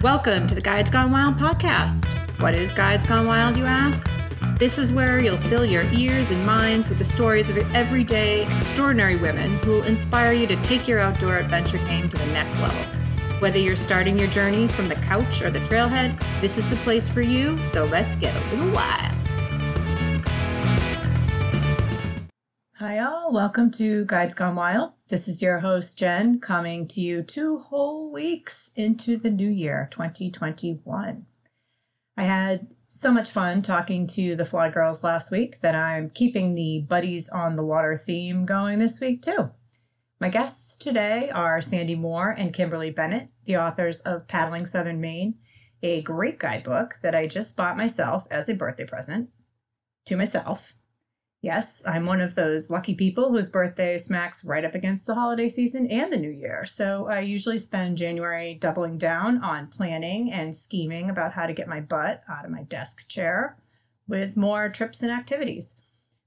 Welcome to the Guides Gone Wild podcast. What is Guides Gone Wild, you ask? This is where you'll fill your ears and minds with the stories of everyday, extraordinary women who will inspire you to take your outdoor adventure game to the next level. Whether you're starting your journey from the couch or the trailhead, this is the place for you, so let's get a little wild. Hi, all. Welcome to Guides Gone Wild. This is your host, Jen, coming to you two whole weeks into the new year, 2021. I had so much fun talking to the Fly Girls last week that I'm keeping the Buddies on the Water theme going this week, too. My guests today are Sandy Moore and Kimberly Bennett, the authors of Paddling Southern Maine, a great guidebook that I just bought myself as a birthday present to myself Yes, I'm one of those lucky people whose birthday smacks right up against the holiday season and the new year. So I usually spend January doubling down on planning and scheming about how to get my butt out of my desk chair with more trips and activities.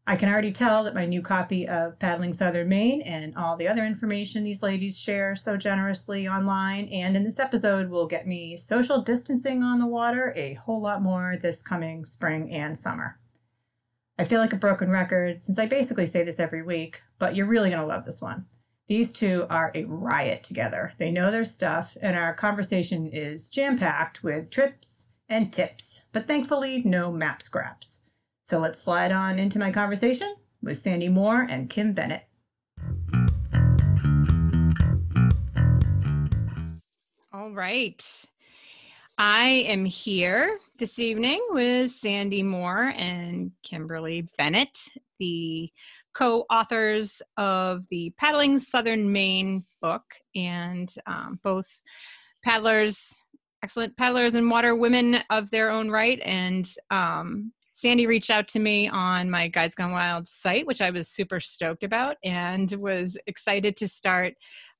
I can already tell that my new copy of Paddling Southern Maine and all the other information these ladies share so generously online and in this episode will get me social distancing on the water a whole lot more this coming spring and summer. I feel like a broken record since I basically say this every week, but you're really going to love this one. These two are a riot together. They know their stuff, and our conversation is jam packed with trips and tips, but thankfully, no map scraps. So let's slide on into my conversation with Sandy Moore and Kim Bennett. All right. I am here this evening with Sandy Moore and Kimberly Bennett, the co authors of the Paddling Southern Maine book, and um, both paddlers, excellent paddlers and water women of their own right. And um, Sandy reached out to me on my Guides Gone Wild site, which I was super stoked about and was excited to start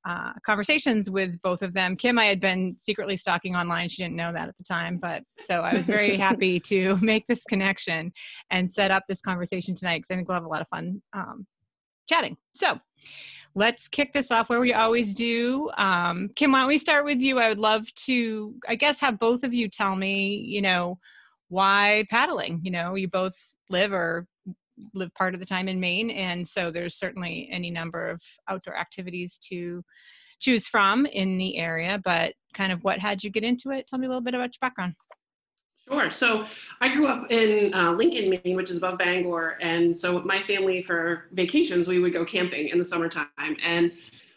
uh, conversations with both of them. Kim, I had been secretly stalking online. She didn't know that at the time, but so I was very happy to make this connection and set up this conversation tonight because I think we'll have a lot of fun um, chatting. So let's kick this off where we always do. Um, Kim, why don't we start with you? I would love to, I guess, have both of you tell me, you know, why paddling? You know, you both live or live part of the time in Maine, and so there's certainly any number of outdoor activities to choose from in the area. But kind of what had you get into it? Tell me a little bit about your background. Sure. So I grew up in uh, Lincoln, Maine, which is above Bangor, and so my family for vacations we would go camping in the summertime and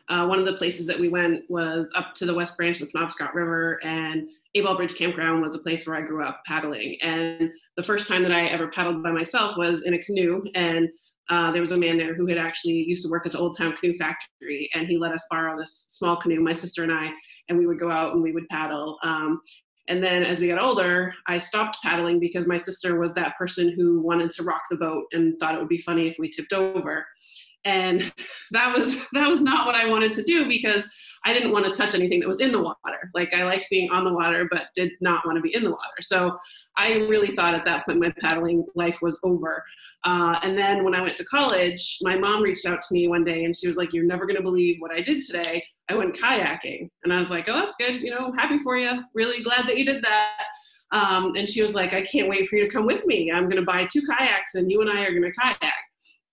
uh, one of the places that we went was up to the west branch of the Penobscot River, and Abol Bridge Campground was a place where I grew up paddling. And the first time that I ever paddled by myself was in a canoe, and uh, there was a man there who had actually used to work at the Old Town Canoe Factory, and he let us borrow this small canoe, my sister and I, and we would go out and we would paddle. Um, and then as we got older, I stopped paddling because my sister was that person who wanted to rock the boat and thought it would be funny if we tipped over and that was that was not what i wanted to do because i didn't want to touch anything that was in the water. Like i liked being on the water but did not want to be in the water. So i really thought at that point my paddling life was over. Uh, and then when i went to college my mom reached out to me one day and she was like you're never going to believe what i did today. I went kayaking and i was like oh that's good. You know happy for you really glad that you did that. Um, and she was like i can't wait for you to come with me. I'm going to buy two kayaks and you and i are going to kayak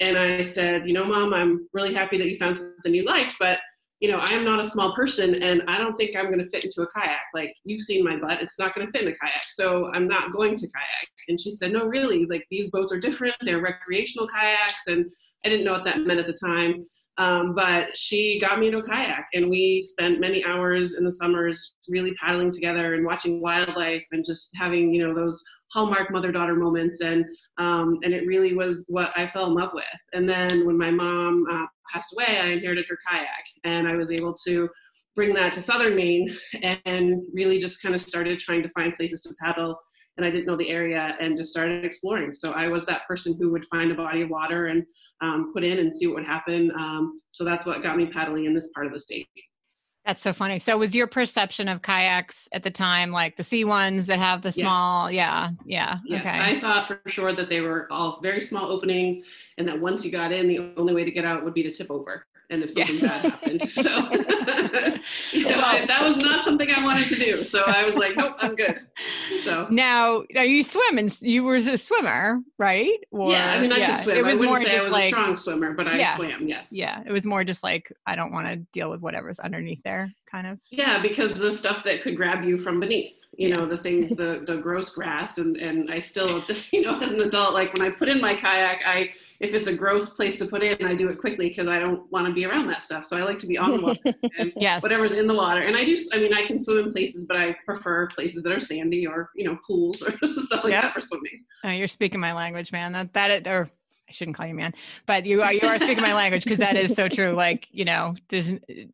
and I said, you know, mom, I'm really happy that you found something you liked, but you know, I am not a small person and I don't think I'm going to fit into a kayak. Like you've seen my butt, it's not going to fit in a kayak. So I'm not going to kayak. And she said, no, really, like these boats are different. They're recreational kayaks. And I didn't know what that meant at the time. Um, but she got me into a kayak and we spent many hours in the summers really paddling together and watching wildlife and just having, you know, those hallmark mother daughter moments and um, and it really was what i fell in love with. And then when my mom uh, passed away i inherited her kayak and i was able to bring that to southern maine and really just kind of started trying to find places to paddle and i didn't know the area and just started exploring. So i was that person who would find a body of water and um, put in and see what would happen. Um, so that's what got me paddling in this part of the state that's so funny. So was your perception of kayaks at the time like the sea ones that have the small, yes. yeah, yeah. Yes. Okay. I thought for sure that they were all very small openings and that once you got in, the only way to get out would be to tip over. And if something yeah. bad happened. So you know, I, that was not something I wanted to do. So I was like, nope, I'm good. So now, now you swim and you were a swimmer, right? Or, yeah, I mean, I yeah, could swim. It was I more say I was like, a strong swimmer, but I yeah, swam. Yes. Yeah, it was more just like I don't want to deal with whatever's underneath there, kind of. Yeah, because the stuff that could grab you from beneath, you know, the things, the the gross grass, and and I still, this, you know, as an adult, like when I put in my kayak, I if it's a gross place to put in, I do it quickly because I don't want to be around that stuff. So I like to be on the water and yes. whatever's in the water. And I do, I mean, I can swim in places, but I prefer places that are sandy or, you know, pools or stuff like yep. that for swimming. Oh, you're speaking my language, man. That, that, or I shouldn't call you man, but you are you are speaking my language because that is so true. Like you know, the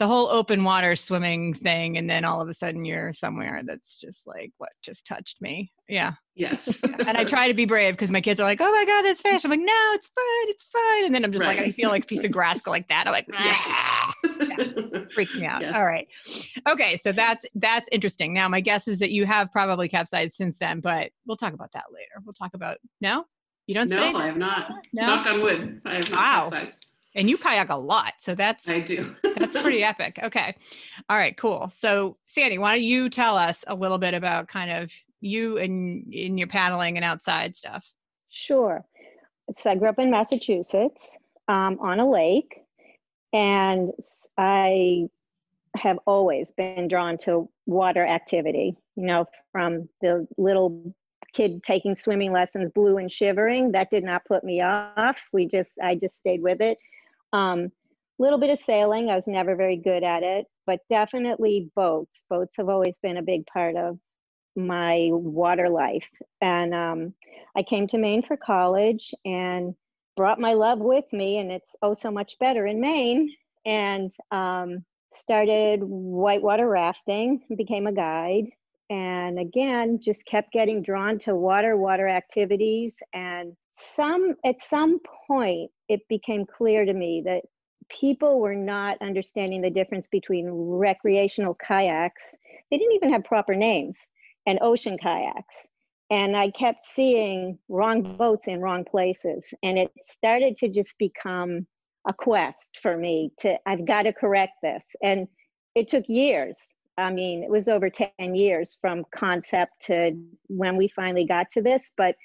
whole open water swimming thing, and then all of a sudden you're somewhere that's just like what just touched me. Yeah. Yes. and I try to be brave because my kids are like, "Oh my god, that's fish." I'm like, "No, it's fine, it's fine." And then I'm just right. like, I feel like a piece of grass go like that. I'm like, yes. yeah. freaks me out. Yes. All right. Okay, so that's that's interesting. Now my guess is that you have probably capsized since then, but we'll talk about that later. We'll talk about no. You don't? No, I have not. No? Knock on wood. I have not wow. capsized. And you kayak a lot, so that's I do. that's pretty epic. Okay, all right, cool. So, Sandy, why don't you tell us a little bit about kind of you and in your paddling and outside stuff? Sure. So I grew up in Massachusetts um, on a lake, and I have always been drawn to water activity. You know, from the little kid taking swimming lessons blue and shivering that did not put me off. We just i just stayed with it. A um, little bit of sailing i was never very good at it but definitely boats. Boats have always been a big part of my water life. And um, i came to maine for college and brought my love with me and it's oh so much better in maine. And um, started whitewater rafting became a guide and again just kept getting drawn to water water activities and some at some point it became clear to me that people were not understanding the difference between recreational kayaks. They didn't even have proper names and ocean kayaks. And i kept seeing wrong boats in wrong places and it started to just become a quest for me to i've got to correct this. And it took years I mean, it was over 10 years from concept to when we finally got to this, but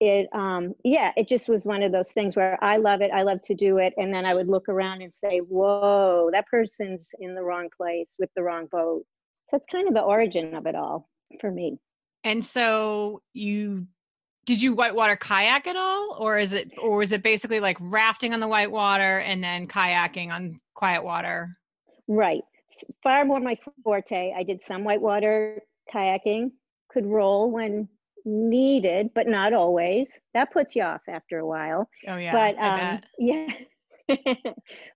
it, um, yeah, it just was one of those things where I love it. I love to do it. And then I would look around and say, whoa, that person's in the wrong place with the wrong boat. So it's kind of the origin of it all for me. And so you did you whitewater kayak at all or is it or is it basically like rafting on the whitewater and then kayaking on quiet water right far more my forte. I did some whitewater kayaking, could roll when needed, but not always. That puts you off after a while. Oh yeah. But um, yeah.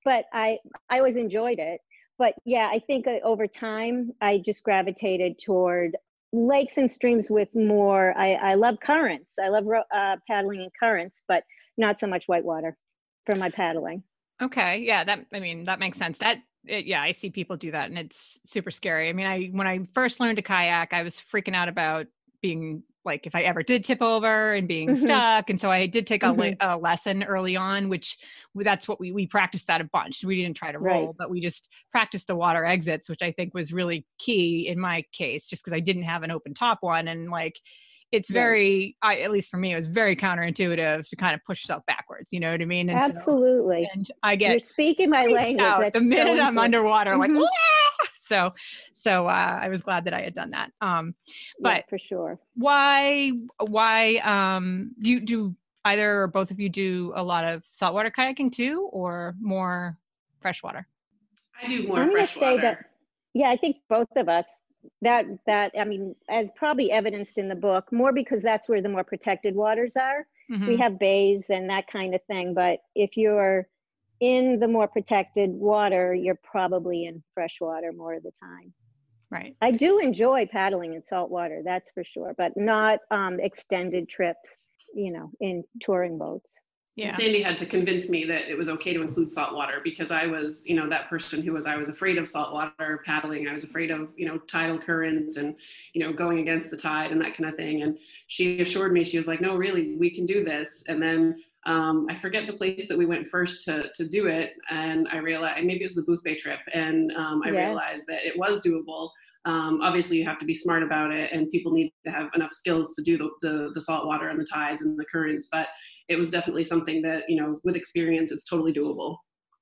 but I I always enjoyed it. But yeah, I think uh, over time I just gravitated toward lakes and streams with more. I I love currents. I love uh, paddling in currents, but not so much whitewater for my paddling. Okay, yeah, that I mean that makes sense. That it, yeah, I see people do that and it's super scary. I mean, I when I first learned to kayak, I was freaking out about being like if I ever did tip over and being mm-hmm. stuck. And so I did take a, mm-hmm. a, lesson early on, which that's what we we practiced that a bunch. We didn't try to roll, right. but we just practiced the water exits, which I think was really key in my case, just because I didn't have an open top one and like it's very I, at least for me it was very counterintuitive to kind of push yourself backwards you know what i mean? And absolutely. so, and i get you're speaking my language the minute so i'm underwater mm-hmm. like so so uh, i was glad that i had done that um but yeah, for sure. why why um do you do either or both of you do a lot of saltwater kayaking too or more freshwater? I do more i'm going to say that yeah i think both of us that that i mean as probably evidenced in the book more because that's where the more protected waters are. Mm-hmm. we have bays and that kind of thing but if you're in the more protected water you're probably in fresh water more of the time. Right. I do enjoy paddling in salt water that's for sure but not um, extended trips you know in touring boats yeah. Sandy had to convince me that it was okay to include salt water because I was, you know, that person who was I was afraid of salt water paddling. I was afraid of, you know, tidal currents and, you know, going against the tide and that kind of thing. And she assured me, she was like, no, really, we can do this. And then um, I forget the place that we went first to to do it, and I realized maybe it was the Boothbay trip, and um, I Yeah. realized that it was doable. Um, obviously, you have to be smart about it, and people need to have enough skills to do the, the the salt water and the tides and the currents. But it was definitely something that you know, with experience, it's totally doable.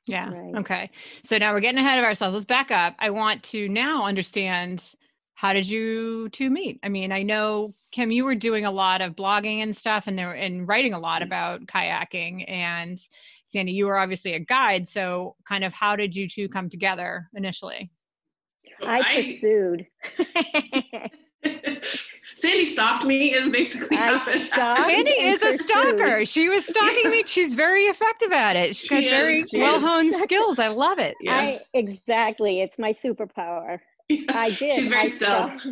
Yeah. Right. Okay. So now we're getting ahead of ourselves. Let's back up. I want to now understand how did you two meet? I mean, I know Kim, you were doing a lot of blogging and stuff and there and writing a lot about kayaking and Sandy, you were obviously a guide. So kind of how did you two come together initially? So I pursued. Sandy stalked me is basically I how it stalked? happened. Sandy is a pursued. stalker. She was stalking me. She's very effective at it. She's got She very she well honed skills. I love it. Yeah. I exactly. It's my superpower. I did. She's very I stealth.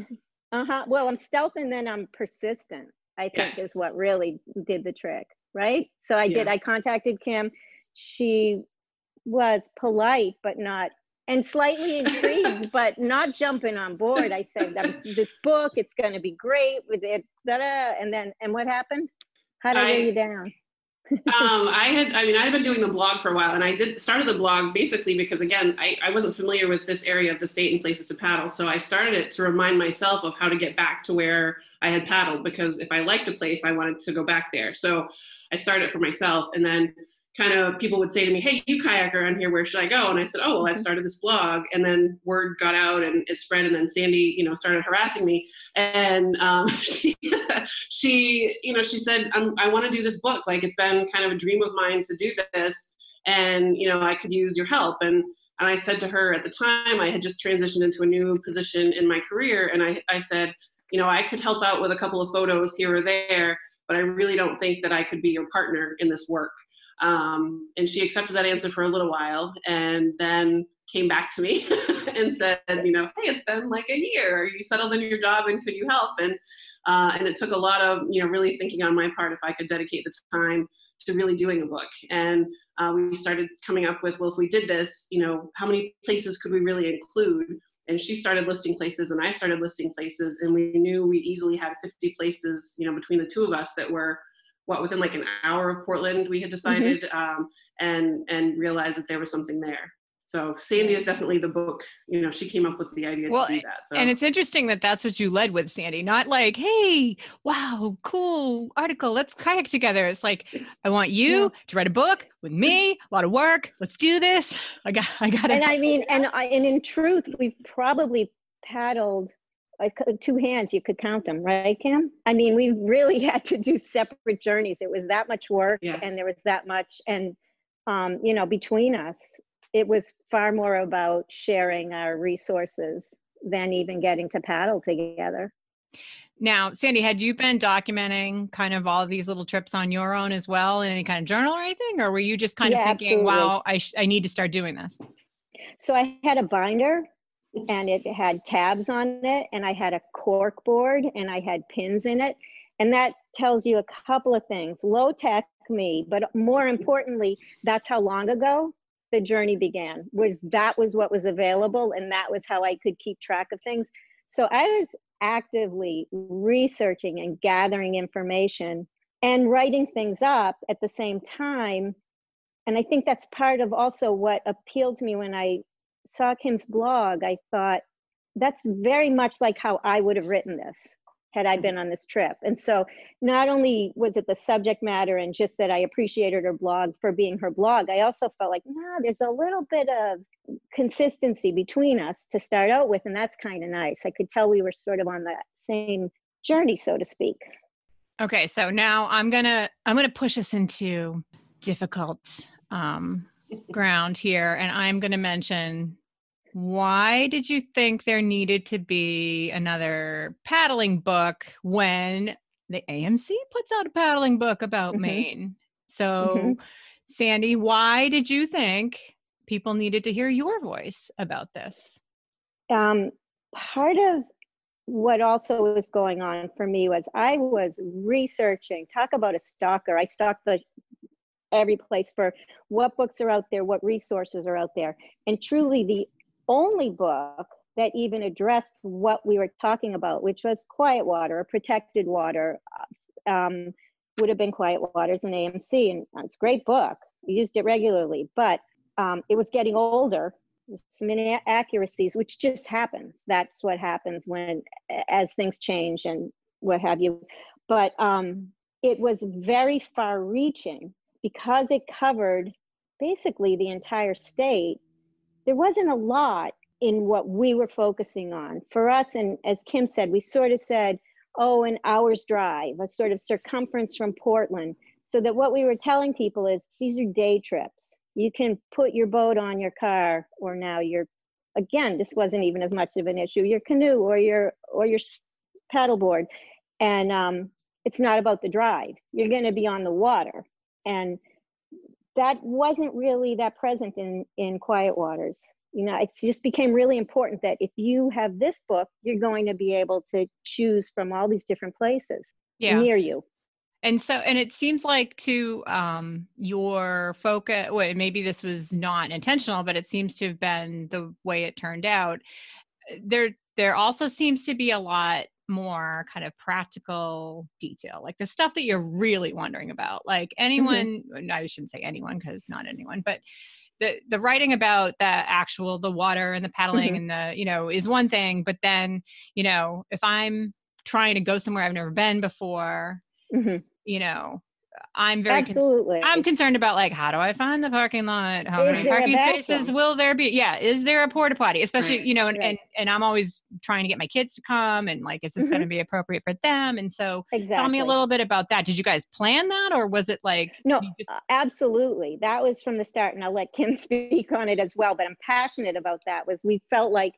Uh huh. Well, I'm stealth and then I'm persistent. I think Yes. is what really did the trick, right? So I did. I contacted Kim. She was polite, but not, and slightly intrigued, but not jumping on board. I said, "Um, "This book, it's going to be great with it." Da-da. And then, and what happened? How did I I- weigh you down? um, I had, I mean, I had been doing the blog for a while, and I did started the blog basically because again, I, I wasn't familiar with this area of the state and places to paddle, so I started it to remind myself of how to get back to where I had paddled because if I liked a place, I wanted to go back there. So I started it for myself, and then kind of people would say to me, "Hey, you kayak around here, where should I go?" And I said, "Oh, well, I've started this blog," and then word got out and it spread, and then Sandy, you know, started harassing me, and um, she, she, you know, she said, I'm, "I want to do this book. Like it's been kind of a dream of mine to do this, and you know, I could use your help." And and I said to her at the time, I had just transitioned into a new position in my career, and I, I said, you know, I could help out with a couple of photos here or there, but I really don't think that I could be your partner in this work. Um, and she accepted that answer for a little while, and then came back to me and said, you know, hey, it's been like a year. Are you settled in your job, and could you help? And uh, and it took a lot of you know really thinking on my part if I could dedicate the time to really doing a book. And uh, we started coming up with, well, if we did this, you know, how many places could we really include? And she started listing places, and I started listing places, and we knew we easily had 50 places, you know, between the two of us that were what within like an hour of Portland. We had decided, um, and and realized that there was something there. So Sandy is definitely the book. You know, she came up with the idea Well, to do that. So And it's interesting that that's what you led with, Sandy. Not like, "Hey, wow, cool article. Let's kayak together." It's like, "I want you to write a book with me. A lot of work. Let's do this." I got, I got it. And. I mean, and I, and in truth, we've probably paddled like two hands. You could count them, right, Kim? I mean, we really had to do separate journeys. It was that much work, Yes. and there was that much, and um, you know, between us, it was far more about sharing our resources than even getting to paddle together. Now, Sandy, had you been documenting kind of all these little trips on your own as well in any kind of journal or anything, or were you just kind Yeah, of thinking, absolutely. "Wow, I sh- I need to start doing this"? So I had a binder and it had tabs on it and I had a cork board and I had pins in it. And that tells you a couple of things. Low tech me, but more importantly, that's how long ago the journey began. Was that was what was available and that was how I could keep track of things. So I was actively researching and gathering information and writing things up at the same time and I think that's part of also what appealed to me when I saw Kim's blog. I thought that's very much like how I would have written this had I been on this trip. And so not only was it the subject matter and just that I appreciated her blog for being her blog, I also felt like, nah, there's a little bit of consistency between us to start out with. And that's kind of nice. I could tell we were sort of on that same journey, so to speak. Okay, so now I'm gonna I'm gonna push us into difficult um, ground here, and I'm gonna mention why did you think there needed to be another paddling book when the AMC puts out a paddling book about Mhm. Maine? So, Mhm. Sandy, why did you think people needed to hear your voice about this? um, part of what also was going on for me was I was researching. Talk about a stalker! I stalked the every place for what books are out there, what resources are out there, and truly the only book that even addressed what we were talking about, which was quiet water protected water, um, would have been Quiet Waters and AMC, and it's a great book. I used it regularly, but um, it was getting older. Some inaccuracies, which just happens. That's what happens when, as things change and what have you. But um, it was very far-reaching because it covered basically the entire state. There wasn't a lot in what we were focusing on for us. And as Kim said, we sort of said, oh, an hour's drive, a sort of circumference from Portland. So that what we were telling people is these are day trips. You can put your boat on your car, or now your, again, this wasn't even as much of an issue, your canoe or your or your paddleboard, and um, it's not about the drive. You're going to be on the water, and that wasn't really that present in in Quiet Waters. You know it just became really important that if you have this book you're going to be able to choose from all these different places yeah. near you. And so and it seems like to um your focus well maybe this was not intentional but it seems to have been the way it turned out. There there also seems to be a lot more kind of practical detail like the stuff that you're really wondering about like mm-hmm. anyone mm-hmm. i shouldn't say anyone because it's not anyone but the the writing about the actual the water and the paddling mm-hmm. and the you know is one thing but then you know if i'm trying to go somewhere i've never been before mm-hmm. you know I'm very absolutely. Con- I'm concerned about like how do I find the parking lot? How is many parking spaces will there be? Yeah, is there a porta potty? Especially right. you know, and, right. and and I'm always trying to get my kids to come and like, is this mm-hmm. going to be appropriate for them? And so, exactly. tell me a little bit about that. Did you guys plan that, or was it like no? Just- uh, absolutely, that was from the start, and I'll let Kim speak on it as well. But I'm passionate about that. Was we felt like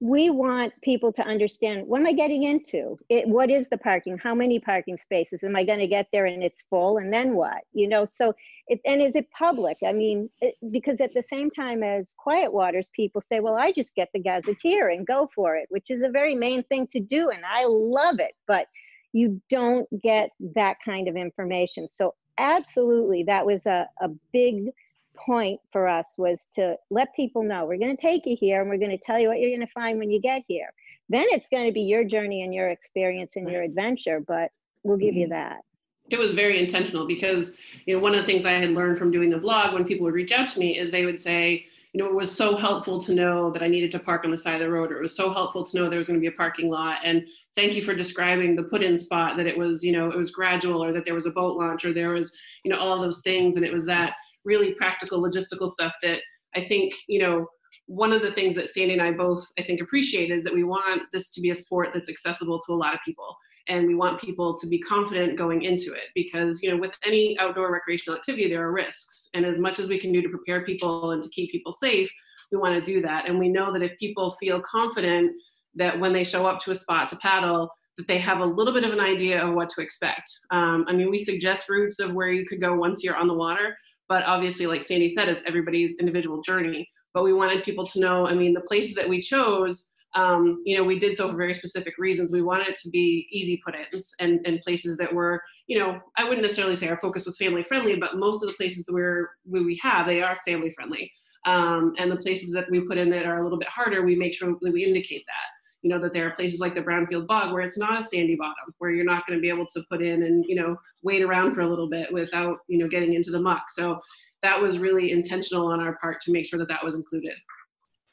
we want people to understand what am I getting into? It, what is the parking? How many parking spaces? Am I going to get there and it's full? And then what? You know, so it, and is it public? I mean, it, because at the same time as Quiet Waters, people say, well, I just get the gazetteer and go for it, which is a very Maine thing to do. And I love it, but you don't get that kind of information. So absolutely, that was a, a big point for us was to let people know we're going to take you here and we're going to tell you what you're going to find when you get here. Then it's going to be your journey and your experience and your adventure, but we'll give you mm-hmm. that. It was very intentional because, you know, one of the things I had learned from doing the blog when people would reach out to me is they would say, you know, it was so helpful to know that I needed to park on the side of the road, or it was so helpful to know there was going to be a parking lot. And thank you for describing the put in spot that it was, you know, it was gradual, or that there was a boat launch, or there was, you know, all those things. And it was that really practical logistical stuff that I think, you know, one of the things that Sandy and I both, I think, appreciate is that we want this to be a sport that's accessible to a lot of people. And we want people to be confident going into it because, you know, with any outdoor recreational activity, there are risks. And as much as we can do to prepare people and to keep people safe, we want to do that. And we know that if people feel confident that when they show up to a spot to paddle, that they have a little bit of an idea of what to expect. Um, I mean, we suggest routes of where you could go once you're on the water, but obviously like sandy said it's everybody's individual journey. But we wanted people to know i mean the places that we chose um, you know we did so for very specific reasons. We wanted it to be easy put-ins and, and places that were you know i wouldn't necessarily say our focus was family friendly but most of the places that we're we have they are family friendly um, and the places that we put in that are a little bit harder we make sure we indicate that you know that there are places like the brownfield bog where it's not a sandy bottom where you're not going to be able to put in and you know wait around for a little bit without you know getting into the muck so that was really intentional on our part to make sure that that was included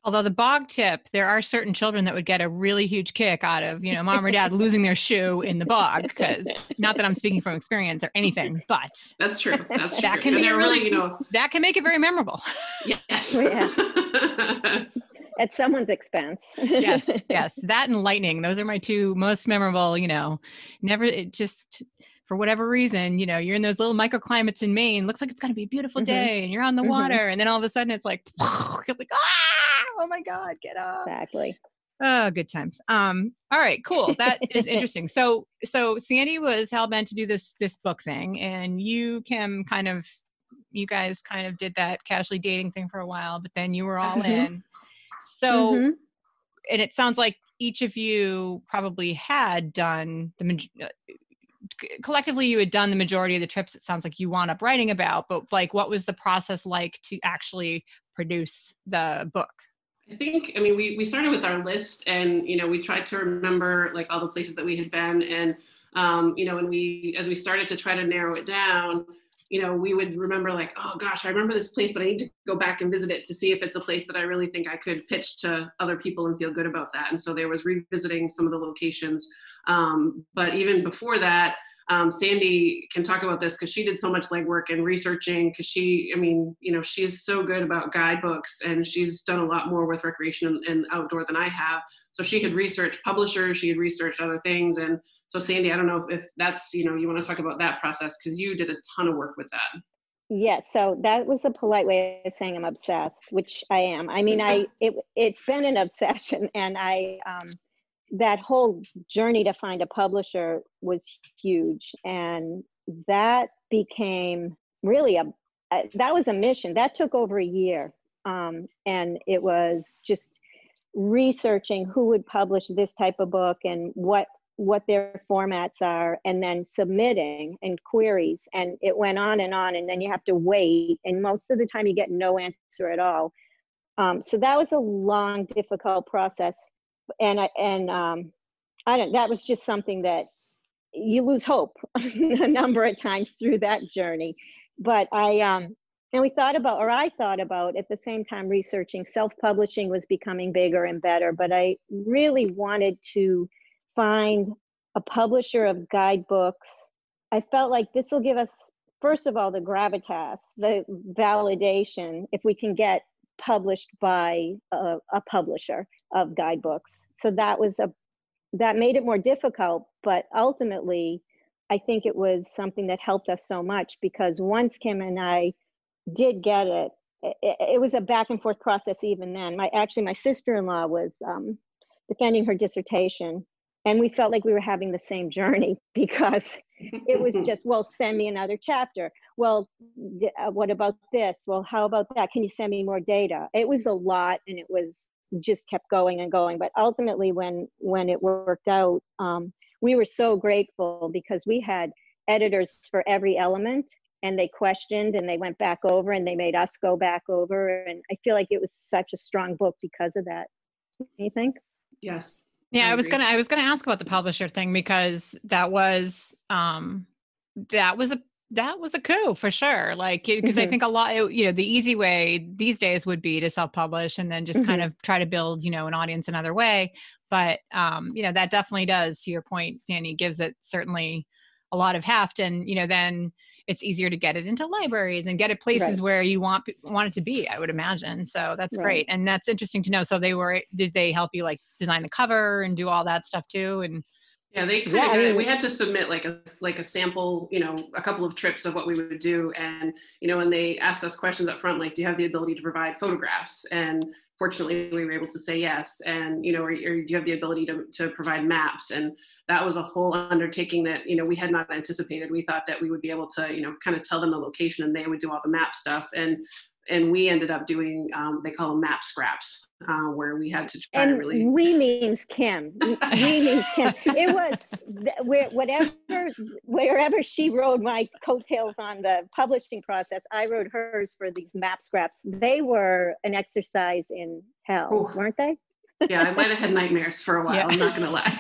Although the bog tip, there are certain children that would get a really huge kick out of, you know, mom or dad losing their shoe in the bog. Because not that I'm speaking from experience or anything, but that's true. That's true. That can and be really, really, you know, that can make it very memorable. Yes. Oh, yeah at someone's expense. yes, yes. That and lightning. Those are my two most memorable, you know, never it just for whatever reason, you know, you're in those little microclimates in Maine, looks like it's gonna be a beautiful mm-hmm. day and you're on the mm-hmm. water, and then all of a sudden it's like, you're like, ah, oh my God, get up. Exactly. Oh, good times. Um, all right, cool. That is interesting. So so Sandy was hell bent to do this this book thing, and you Kim kind of you guys kind of did that casually dating thing for a while, but then you were all mm-hmm. in. So, mm-hmm. and it sounds like each of you probably had done the uh, collectively you had done the majority of the trips it sounds like you wound up writing about but like what was the process like to actually produce the book i think i mean we, we started with our list and you know we tried to remember like all the places that we had been and um, you know, and we, as we started to try to narrow it down, you know, we would remember like, oh gosh, I remember this place, but I need to go back and visit it to see if it's a place that I really think I could pitch to other people and feel good about that. And so there was revisiting some of the locations. Um, but even before that, um, Sandy can talk about this because she did so much legwork and researching. Because she, I mean, you know, she's so good about guidebooks and she's done a lot more with recreation and, and, outdoor than I have. So she had researched publishers, she had researched other things, and so Sandy, I don't know if, if that's you know you want to talk about that process because you did a ton of work with that. Yeah, so that was a polite way of saying I'm obsessed, which I am. I mean, I it it's been an obsession, and I um, that whole journey to find a publisher was huge. And that became really a, a that was a mission. That took over a year. Um, and it was just researching who would publish this type of book and what what their formats are and then submitting and queries. And it went on and on and then you have to wait. And most of the time you get no answer at all. Um, so that was a long difficult process and I and um, I don't. That was just something that you lose hope a number of times through that journey. But I um, and we thought about, or I thought about, at the same time researching. Self-publishing was becoming bigger and better, but I really wanted to find a publisher of guidebooks. I felt like this will give us, first of all, the gravitas, the validation, if we can get published by a, a publisher of guidebooks. So that was a that made it more difficult, but ultimately, I think it was something that helped us so much because once Kim and I did get it, it, it was a back and forth process even then. My actually my sister-in-law was um, defending her dissertation and we felt like we were having the same journey because it was just well send me another chapter. Well uh, what about this? Well how about that? Can you send me more data? It was a lot and it was just kept going and going. But ultimately when when it worked out um, we were so grateful because we had editors for every element and they questioned and they went back over and they made us go back over. And i feel like it was such a strong book because of that. You think yes yeah, I, was gonna I was gonna ask about the publisher thing because that was um that was a that was a coup for sure. Like because mm-hmm. I think a lot you know the easy way these days would be to self-publish and then just mm-hmm. kind of try to build, you know, an audience another way. But um, you know, that definitely does to your point, Sandy, gives it certainly a lot of heft and you know then it's easier to get it into libraries and get it places right. where you want want it to be i would imagine so that's right. great and that's interesting to know so they were did they help you like design the cover and do all that stuff too and yeah, they kind yeah, of got it. We had to submit like a like a sample, you know, a couple of trips of what we would do, and you know, when they asked us questions up front, like, do you have the ability to provide photographs? And fortunately, we were able to say yes. And you know, or, or do you have the ability to to provide maps? And that was a whole undertaking that you know we had not anticipated. We thought that we would be able to, you know, kind of tell them the location, and they would do all the map stuff. And and we ended up doing um, they call them map scraps uh, where we had to try and to really we means kim we means kim it was where whatever wherever she rode my coattails on the publishing process i rode hers for these map scraps they were an exercise in hell Ooh. weren't they yeah, I might have had nightmares for a while. Yeah. I'm not going to lie.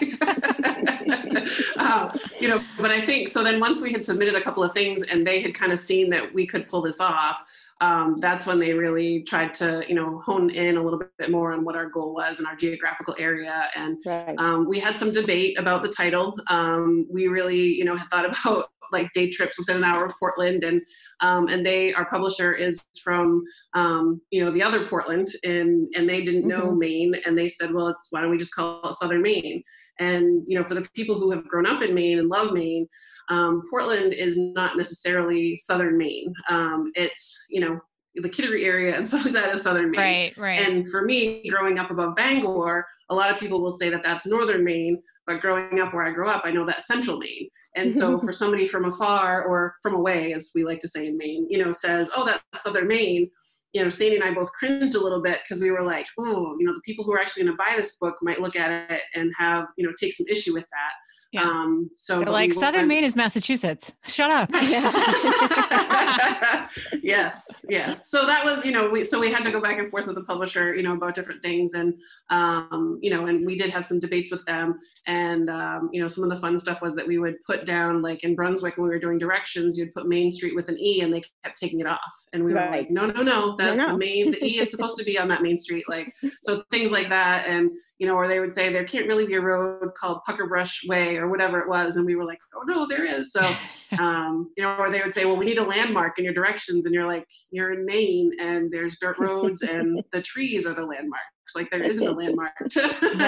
um, you know, but I think so. Then once we had submitted a couple of things and they had kind of seen that we could pull this off, um, that's when they really tried to, you know, hone in a little bit more on what our goal was in our geographical area. And right. um, we had some debate about the title. Um, we really, you know, had thought about like day trips within an hour of Portland, and um, and they our publisher is from um, you know the other Portland, and and they didn't know mm-hmm. Maine, and they said, well, it's why don't we just call it Southern Maine? And you know, for the people who have grown up in Maine and love Maine, um, Portland is not necessarily southern Maine. Um, it's, you know, the Kittery area and stuff like that is southern Maine. Right, right. And for me, growing up above Bangor, a lot of people will say that that's northern Maine, but growing up where I grew up, I know that's central Maine. And so for somebody from afar or from away, as we like to say in Maine, you know, says, oh, that's southern Maine, you know, Sandy and I both cringed a little bit because we were like, oh, you know, the people who are actually going to buy this book might look at it and have, you know, take some issue with that. Yeah. Um, so They're like Southern went- Maine is Massachusetts. Shut up. yes, yes. So that was, you know, we so we had to go back and forth with the publisher, you know, about different things, and um, you know, and we did have some debates with them, and um, you know, some of the fun stuff was that we would put down, like in Brunswick when we were doing directions, you'd put Main Street with an E, and they kept taking it off, and we were like, no, no, no, that no. the main the E is supposed to be on that Main Street, like so things like that, and you know, or they would say there can't really be a road called Pucker Brush Way or whatever it was, and we were like, oh no, there is. So um, you know, or they would say, well, we need a landmark in your directions, and you're like, you're in Maine, and there's dirt roads, and the trees are the landmarks. Like there isn't a landmark to,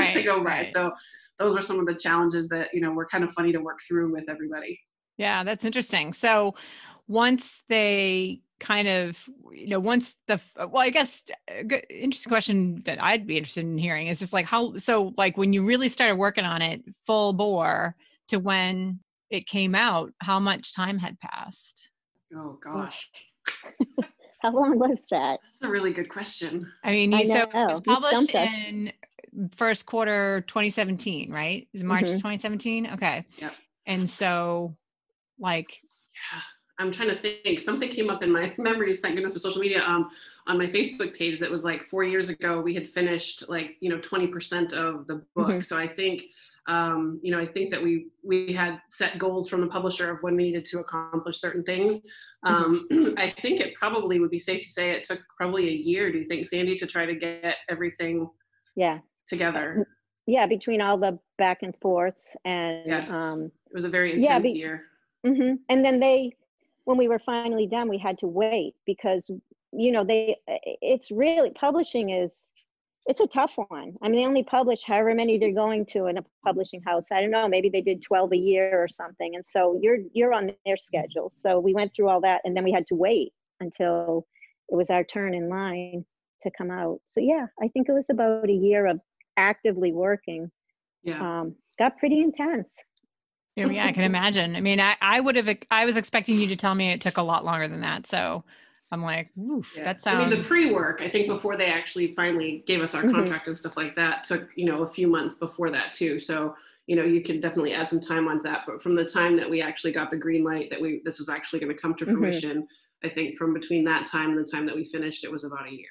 to go by. right. So those were some of the challenges that you know were kind of funny to work through with everybody. Yeah, that's interesting. So once they kind of, you know, once the, well, I guess good, interesting question that I'd be interested in hearing is just like how, so like when you really started working on it full bore to when it came out, how much time had passed? Oh gosh, How long was that? that's a really good question. I mean, I you, so it know, was you published us. in first quarter 2017, right? Is it March Mhm. 2017? Okay. Yep. And so like, Yeah, I'm trying to think. Something came up in my memories, thank goodness for social media. Um, on my Facebook page, that was like four years ago. We had finished like you know 20% of the book. Mhm. So I think, um, you know, I think that we we had set goals from the publisher of when we needed to accomplish certain things. Um, I think it probably would be safe to say it took probably a year. Do you think, Sandy, to try to get everything Yeah. together? Yeah. Between all the back and forths and, Yes. um, It was a very intense Yeah, be- year. hmm And then they, when we were finally done, we had to wait because, you know, they, it's really, publishing is, it's a tough one. I mean, they only publish however many they're going to in a publishing house. I don't know, maybe they did 12 a year or something. And so you're, you're on their schedule. So we went through all that and then we had to wait until it was our turn in line to come out. So yeah, I think it was about a year of actively working. Yeah. Um, got pretty intense. Yeah, yeah, I can imagine. I mean, I, I would have, I was expecting you to tell me it took a lot longer than that. So I'm like, oof, Yeah. that sounds. I mean, the pre-work. I think before they actually finally gave us our Mhm. contract and stuff like that took you know a few months before that too. So you know you can definitely add some time onto that. But from the time that we actually got the green light that we this was actually going to come to Mhm. fruition, I think from between that time and the time that we finished, it was about a year.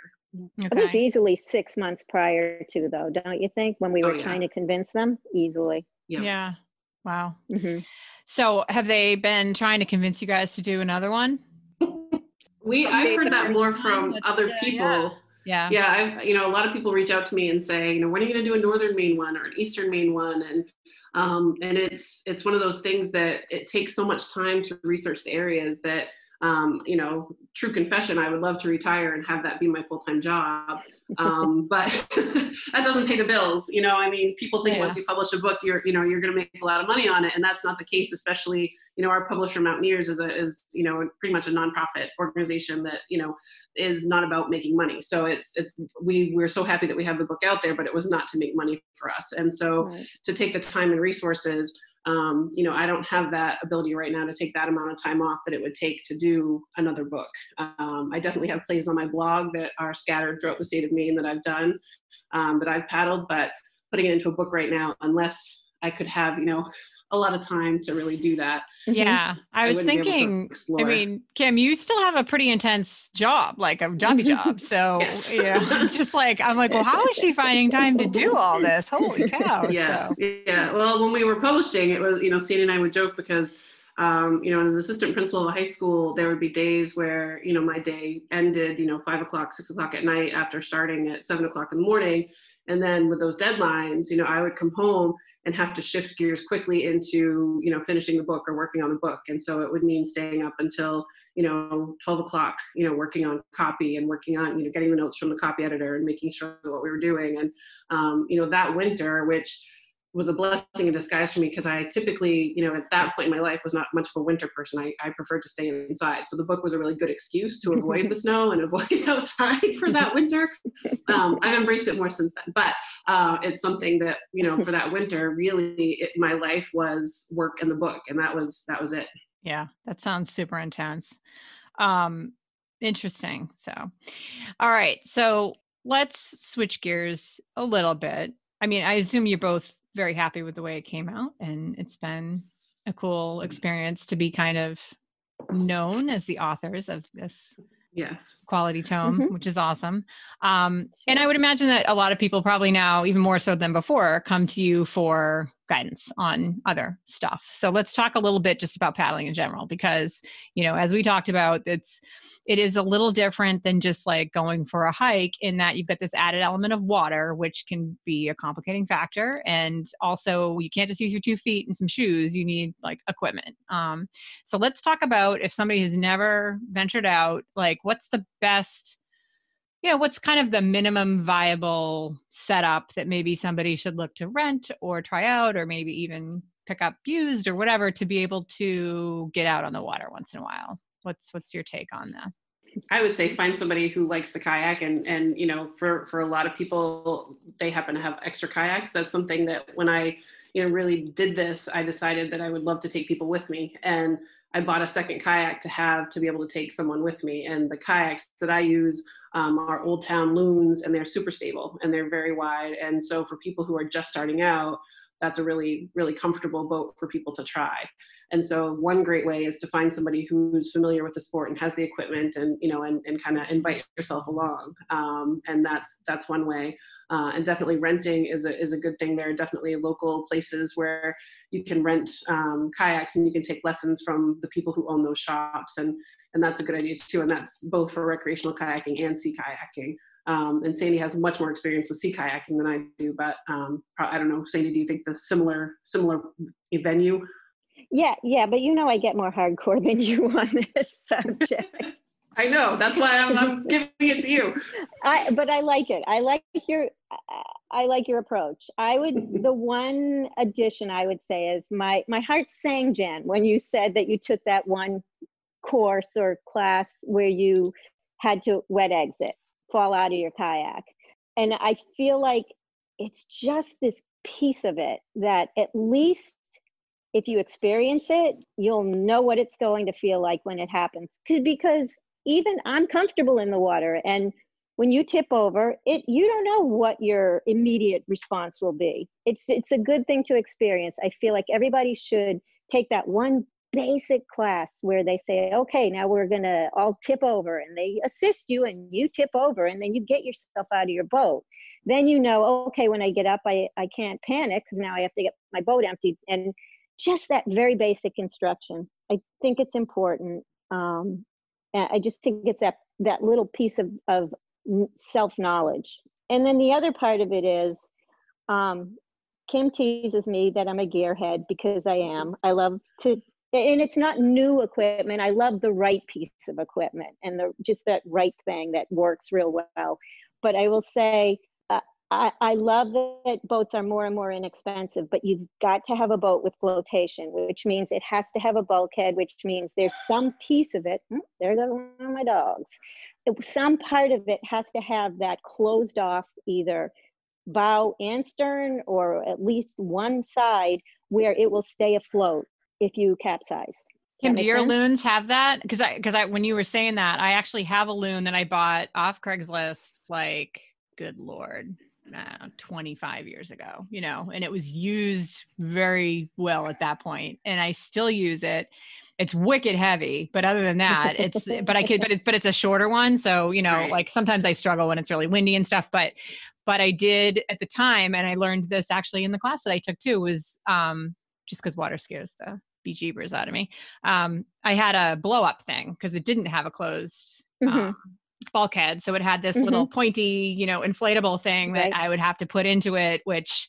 It was easily six months prior to, though, don't you think? When we Oh, were yeah. trying to convince them, easily. Yeah. Yeah. Wow. hmm So have they been trying to convince you guys to do another one? we I've heard that more from other yeah, people. yeah. Yeah. yeah I've, you know a lot of people reach out to me and say you know when are you going to do a northern maine one or an eastern maine one and um, and it's it's one of those things that it takes so much time to research the areas that um, you know true confession i would love to retire and have that be my full-time job um, but that doesn't pay the bills you know i mean people think Yeah. once you publish a book you're you know you're going to make a lot of money on it and that's not the case especially you know our publisher mountaineers is a is you know pretty much a nonprofit organization that you know is not about making money so it's it's we we're so happy that we have the book out there but it was not to make money for us and so Right. to take the time and resources um, you know i don't have that ability right now to take that amount of time off that it would take to do another book. Um, i definitely have plays on my blog that are scattered throughout the state of maine that i've done um, that i've paddled but putting it into a book right now unless i could have you know a lot of time to really do that Mhm. Yeah. I was wouldn't be able to thinking. I mean, Kim, you still have a pretty intense job, like a jobby job. So, Yes. you know, I'm just like, I'm like, well, how is she finding time to do all this? Holy cow. yes So, yeah well when we were publishing it was you know Sandy and I would joke because um, you know as an assistant principal of a high school there would be days where you know my day ended you know five o'clock six o'clock at night after starting at seven o'clock in the morning. And then with those deadlines you know I would come home and have to shift gears quickly into you know finishing the book or working on the book. And so it would mean staying up until you know 12 o'clock you know working on copy and working on you know getting the notes from the copy editor and making sure what we were doing. And um, you know that winter which was a blessing in disguise for me because I typically, you know, at that point in my life was not much of a winter person. I, I preferred to stay inside. So the book was a really good excuse to avoid the snow and avoid outside for that winter. Um, I've embraced it more since then, but uh, it's something that, you know, for that winter, really it, my life was work and the book. And that was, that was it. yeah, that sounds super intense. Um, Interesting. So, all right. So let's switch gears a little bit. I mean, I assume you're both very happy with the way it came out, and it's been a cool experience to be kind of known as the authors of this Yes. quality tome, Mhm. which is awesome. Um, and I would imagine that a lot of people probably now, even more so than before, come to you for guidance on other stuff. So let's talk a little bit just about paddling in general, because you know, as we talked about, it's it is a little different than just like going for a hike in that you've got this added element of water, which can be a complicating factor. And also, you can't just use your two feet and some shoes. You need like equipment. Um, so let's talk about if somebody has never ventured out, like what's the best, you know, what's kind of the minimum viable setup that maybe somebody should look to rent or try out or maybe even pick up used or whatever to be able to get out on the water once in a while. What's what's your take on that? I would say find somebody who likes to kayak and and you know for for a lot of people they happen to have extra kayaks. That's something that when I you know really did this, I decided that I would love to take people with me and I bought a second kayak to have to be able to take someone with me. And the kayaks that I use um, are Old Town loons and they're super stable and they're very wide. And so for people who are just starting out, that's a really really comfortable boat for people to try. And so one great way is to find somebody who's familiar with the sport and has the equipment and you know and, and kind of invite yourself along. Um, and that's that's one way. Uh, and definitely renting is a, is a good thing. There are definitely local places where you can rent um, kayaks and you can take lessons from the people who own those shops. And and that's a good idea too. And that's both for recreational kayaking and sea kayaking um, and Sandy has much more experience with sea kayaking than I do, but um, I don't know, Sandy, do you think the similar similar venue? Yeah, yeah, but you know I get more hardcore than you on this subject. I know. That's why I'm, I'm giving it to you. I but I like it. I like your I like your approach. I would the one addition I would say is my my heart sang Jen when you said that you took that one course or class where you had to wet exit fall out of your kayak. And I feel like it's just this piece of it that at least if you experience it, you'll know what it's going to feel like when it happens. Because even I'm comfortable in the water and when you tip over, it you don't know what your immediate response will be. It's it's a good thing to experience. I feel like everybody should take that one basic class where they say, okay, now we're going to all tip over and they assist you and you tip over and then you get yourself out of your boat. Then you know, okay, when I get up, I, I can't panic because now I have to get my boat emptied. And just that very basic instruction. I think it's important. Um, I just think it's that, that little piece of, of self knowledge. And then the other part of it is, um, Kim teases me that I'm a gearhead because I am. I love to and it's not new equipment. I love the right piece of equipment and the just that right thing that works real well. But i will say uh, I, I love that boats are more and more inexpensive but you've got to have a boat with flotation which means it has to have a bulkhead which means there's some piece of it hmm, there go my dogs. Some part of it has to have that closed off either bow and stern or at least one side where it will stay afloat if you capsize. Kim, do your sense? loons have that? Because I, because I, when you were saying that, I actually have a loon that I bought off Craigslist. Like, good lord, uh, 25 years ago, you know, and it was used very well at that point, and I still use it. It's wicked heavy, but other than that, it's but I could, but it's but it's a shorter one, so you know, right. like sometimes I struggle when it's really windy and stuff, but but I did at the time, and I learned this actually in the class that I took too was um just because water scares the bejeebers out of me. Um, I had a blow up thing because it didn't have a closed mm-hmm. um, bulkhead. So it had this mm-hmm. little pointy, you know, inflatable thing right. that I would have to put into it, which,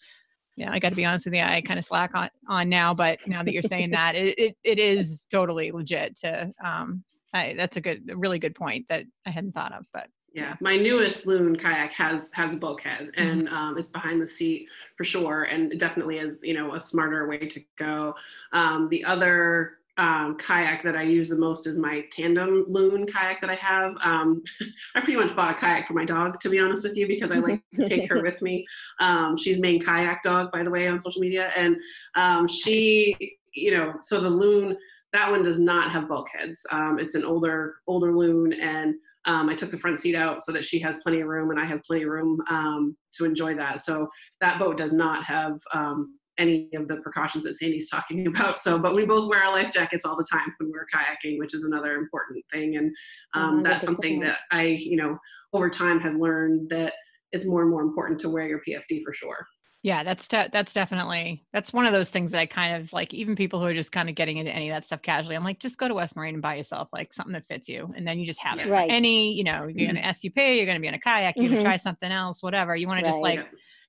you know, I got to be honest with you, I kind of slack on, on now, but now that you're saying that, it, it, it is totally legit to, um, I, that's a good, a really good point that I hadn't thought of, but yeah, my newest loon kayak has has a bulkhead, mm-hmm. and um, it's behind the seat for sure, and it definitely is you know a smarter way to go. Um, the other um, kayak that I use the most is my tandem loon kayak that I have. Um, I pretty much bought a kayak for my dog, to be honest with you, because I like to take her with me. Um, she's Maine kayak dog, by the way, on social media, and um, she, you know, so the loon that one does not have bulkheads. Um, it's an older older loon, and um, I took the front seat out so that she has plenty of room, and I have plenty of room um, to enjoy that. So that boat does not have um, any of the precautions that Sandy's talking about. So, but we both wear our life jackets all the time when we're kayaking, which is another important thing, and um, that's something that I, you know, over time have learned that it's more and more important to wear your PFD for sure. Yeah, that's te- that's definitely that's one of those things that I kind of like. Even people who are just kind of getting into any of that stuff casually, I'm like, just go to West Marine and buy yourself like something that fits you, and then you just have it. Right. Any, you know, you're Mhm. gonna SUP, you're gonna be in a kayak, you're Mhm. gonna try something else, whatever. You want to just like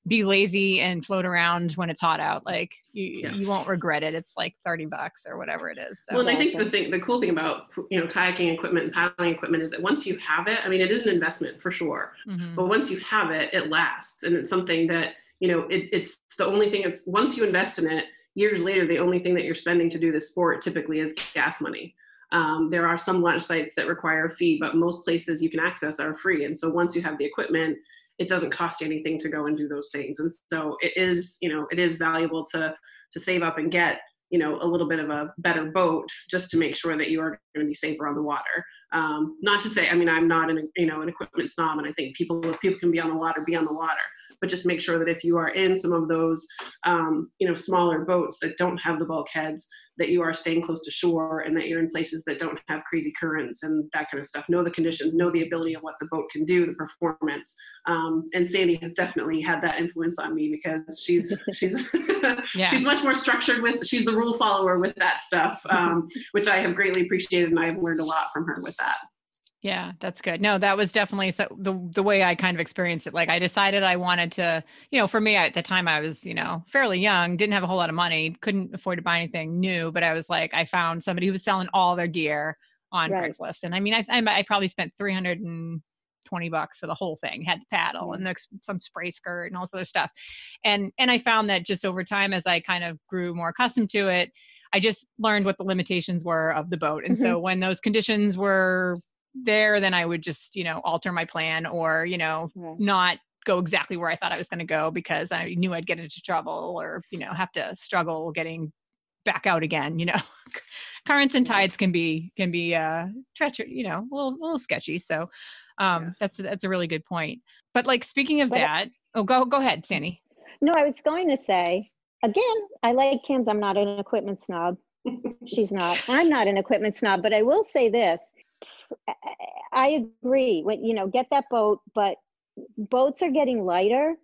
be lazy and float around when it's hot out. Like you, Yeah. you won't regret it. It's like thirty bucks or whatever it is. So Well, and I think the thing, the cool thing about you know kayaking equipment and paddling equipment is that once you have it, I mean, it is an investment for sure. mhm. But once you have it, it lasts, and it's something that you know it, it's the only thing. It's once you invest in it, years later, the only thing that you're spending to do this sport typically is gas money. Um, there are some launch sites that require a fee, but most places you can access are free. And so once you have the equipment, it doesn't cost you anything to go and do those things. And so it is, you know, it is valuable to to save up and get you know a little bit of a better boat just to make sure that you are going to be safer on the water um, not to say i mean i'm not an you know an equipment snob and i think people if people can be on the water be on the water but just make sure that if you are in some of those um, you know smaller boats that don't have the bulkheads that you are staying close to shore and that you're in places that don't have crazy currents and that kind of stuff. Know the conditions know the ability of what the boat can do the performance. Um, and sandy has definitely had that influence on me because she's she's Yeah. she's much more structured with she's the rule follower with that stuff um, which i have greatly appreciated and i've learned a lot from her with that Yeah, that's good. No, that was definitely so the the way I kind of experienced it. Like I decided I wanted to, you know, for me at the time I was, you know, fairly young, didn't have a whole lot of money, couldn't afford to buy anything new, but I was like I found somebody who was selling all their gear on Right. Craigslist. And I mean, I I, I probably spent 320 bucks for the whole thing. Had the paddle mm. and the, some spray skirt and all this other stuff. And and I found that just over time as I kind of grew more accustomed to it, I just learned what the limitations were of the boat. And mm-hmm. so when those conditions were there, then I would just, you know, alter my plan or, you know, not go exactly where I thought I was going to go because I knew I'd get into trouble or, you know, have to struggle getting back out again, you know. Currents and tides can be can be uh treacherous, you know, a little, a little sketchy. So um Yes. that's that's a really good point. But like speaking of But- that, oh go go ahead, Sandy. No, I was going to say again. I like Kim's. I'm not an equipment snob. She's not. I'm not an equipment snob. But I will say this. I- agree. When you know, get that boat, but boats are getting lighter.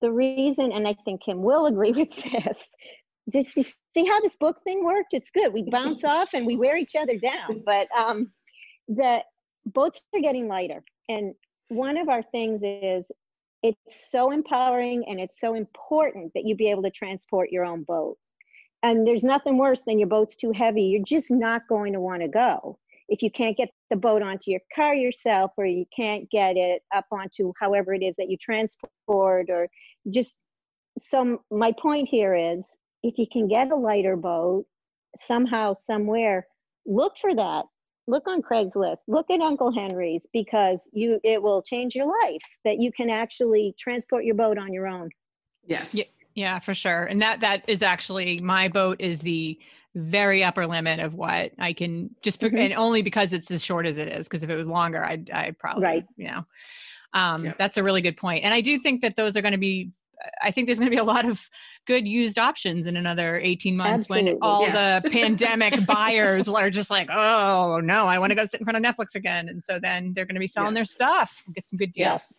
The reason, and I think Kim will agree with this. Just you see how this book thing worked. It's good. We bounce off and we wear each other down. But um, the boats are getting lighter, and one of our things is it's so empowering and it's so important that you be able to transport your own boat. And there's nothing worse than your boat's too heavy. You're just not going to want to go. If you can't get the boat onto your car yourself, or you can't get it up onto however it is that you transport, or just so my point here is if you can get a lighter boat somehow, somewhere, look for that. Look on craigslist. Look at uncle henry's because you it will change your life that you can actually transport your boat on your own. Yes. Yeah. Yeah, for sure. And that that is actually my boat is the very upper limit of what I can just be- Mhm. and only because it's as short as it is. Because if it was longer, I'd I probably Right. you know. Um, Yeah. That's a really good point. And I do think that those are going to be. I think there's going to be a lot of good used options in another 18 months when all Yes. the pandemic buyers are just like, oh no, I want to go sit in front of Netflix again. And so then they're going to be selling their Yes. stuff, get some good deals. Yes.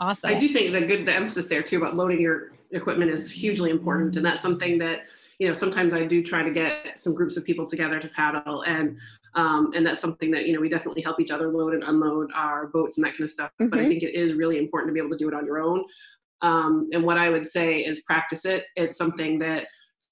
Awesome. I do think the good the emphasis there too about loading your equipment is hugely important, and that's something that you know sometimes I do try to get some groups of people together to paddle, and um, and that's something that you know we definitely help each other load and unload our boats and that kind of stuff. But I Mhm. think it is really important to be able to do it on your own. Um, and what I would say is practice it. It's something that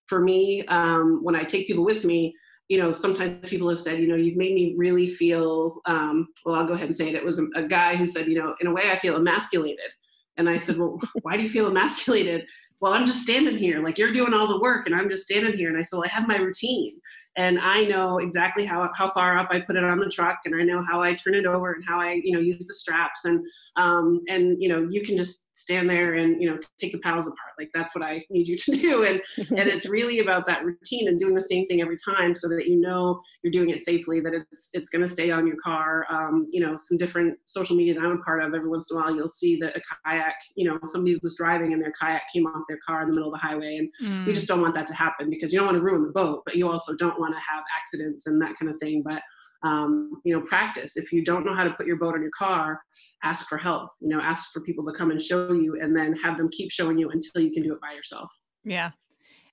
for me, um, when I take people with me, you know, sometimes people have said, you know, you've made me really feel, um, well, I'll go ahead and say it. It was a, a guy who said, you know, in a way I feel emasculated. And I said, well, why do you feel emasculated? Well, I'm just standing here, like you're doing all the work and I'm just standing here. And I said, well, I have my routine. And I know exactly how, how far up I put it on the truck and I know how I turn it over and how I, you know, use the straps and, um, and, you know, you can just stand there and, you know, take the paddles apart. Like that's what I need you to do. And, and it's really about that routine and doing the same thing every time so that you know you're doing it safely, that it's, it's going to stay on your car. Um, you know, some different social media that I'm a part of, every once in a while, you'll see that a kayak, you know, somebody was driving and their kayak came off their car in the middle of the highway. And mm. we just don't want that to happen because you don't want to ruin the boat, but you also don't want to have accidents and that kind of thing. But um, you know, practice. If you don't know how to put your boat on your car, ask for help. You know, ask for people to come and show you, and then have them keep showing you until you can do it by yourself. Yeah,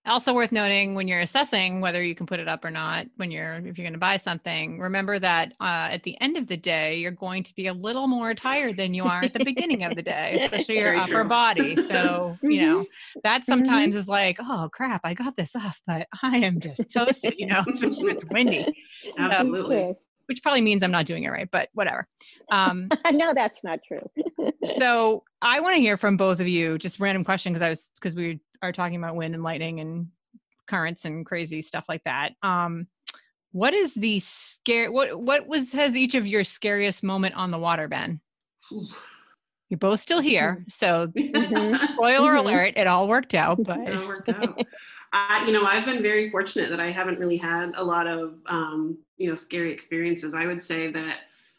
also worth noting when you're assessing whether you can put it up or not when you're if you're going to buy something remember that uh, at the end of the day you're going to be a little more tired than you are at the beginning of the day especially your Very upper true. body so you know mm-hmm. that mm-hmm. sometimes is like oh crap i got this off but i am just toasted you know especially if it's windy absolutely so, which probably means i'm not doing it right but whatever um, no that's not true so i want to hear from both of you just random question because i was because we are talking about wind and lightning and currents and crazy stuff like that. Um, what is the scare? What what was has each of your scariest moment on the water been? You're both still here, mm-hmm. so mm-hmm. spoiler mm-hmm. alert, it all worked out. But it all worked out. I, you know, I've been very fortunate that I haven't really had a lot of, um, you know, scary experiences. I would say that,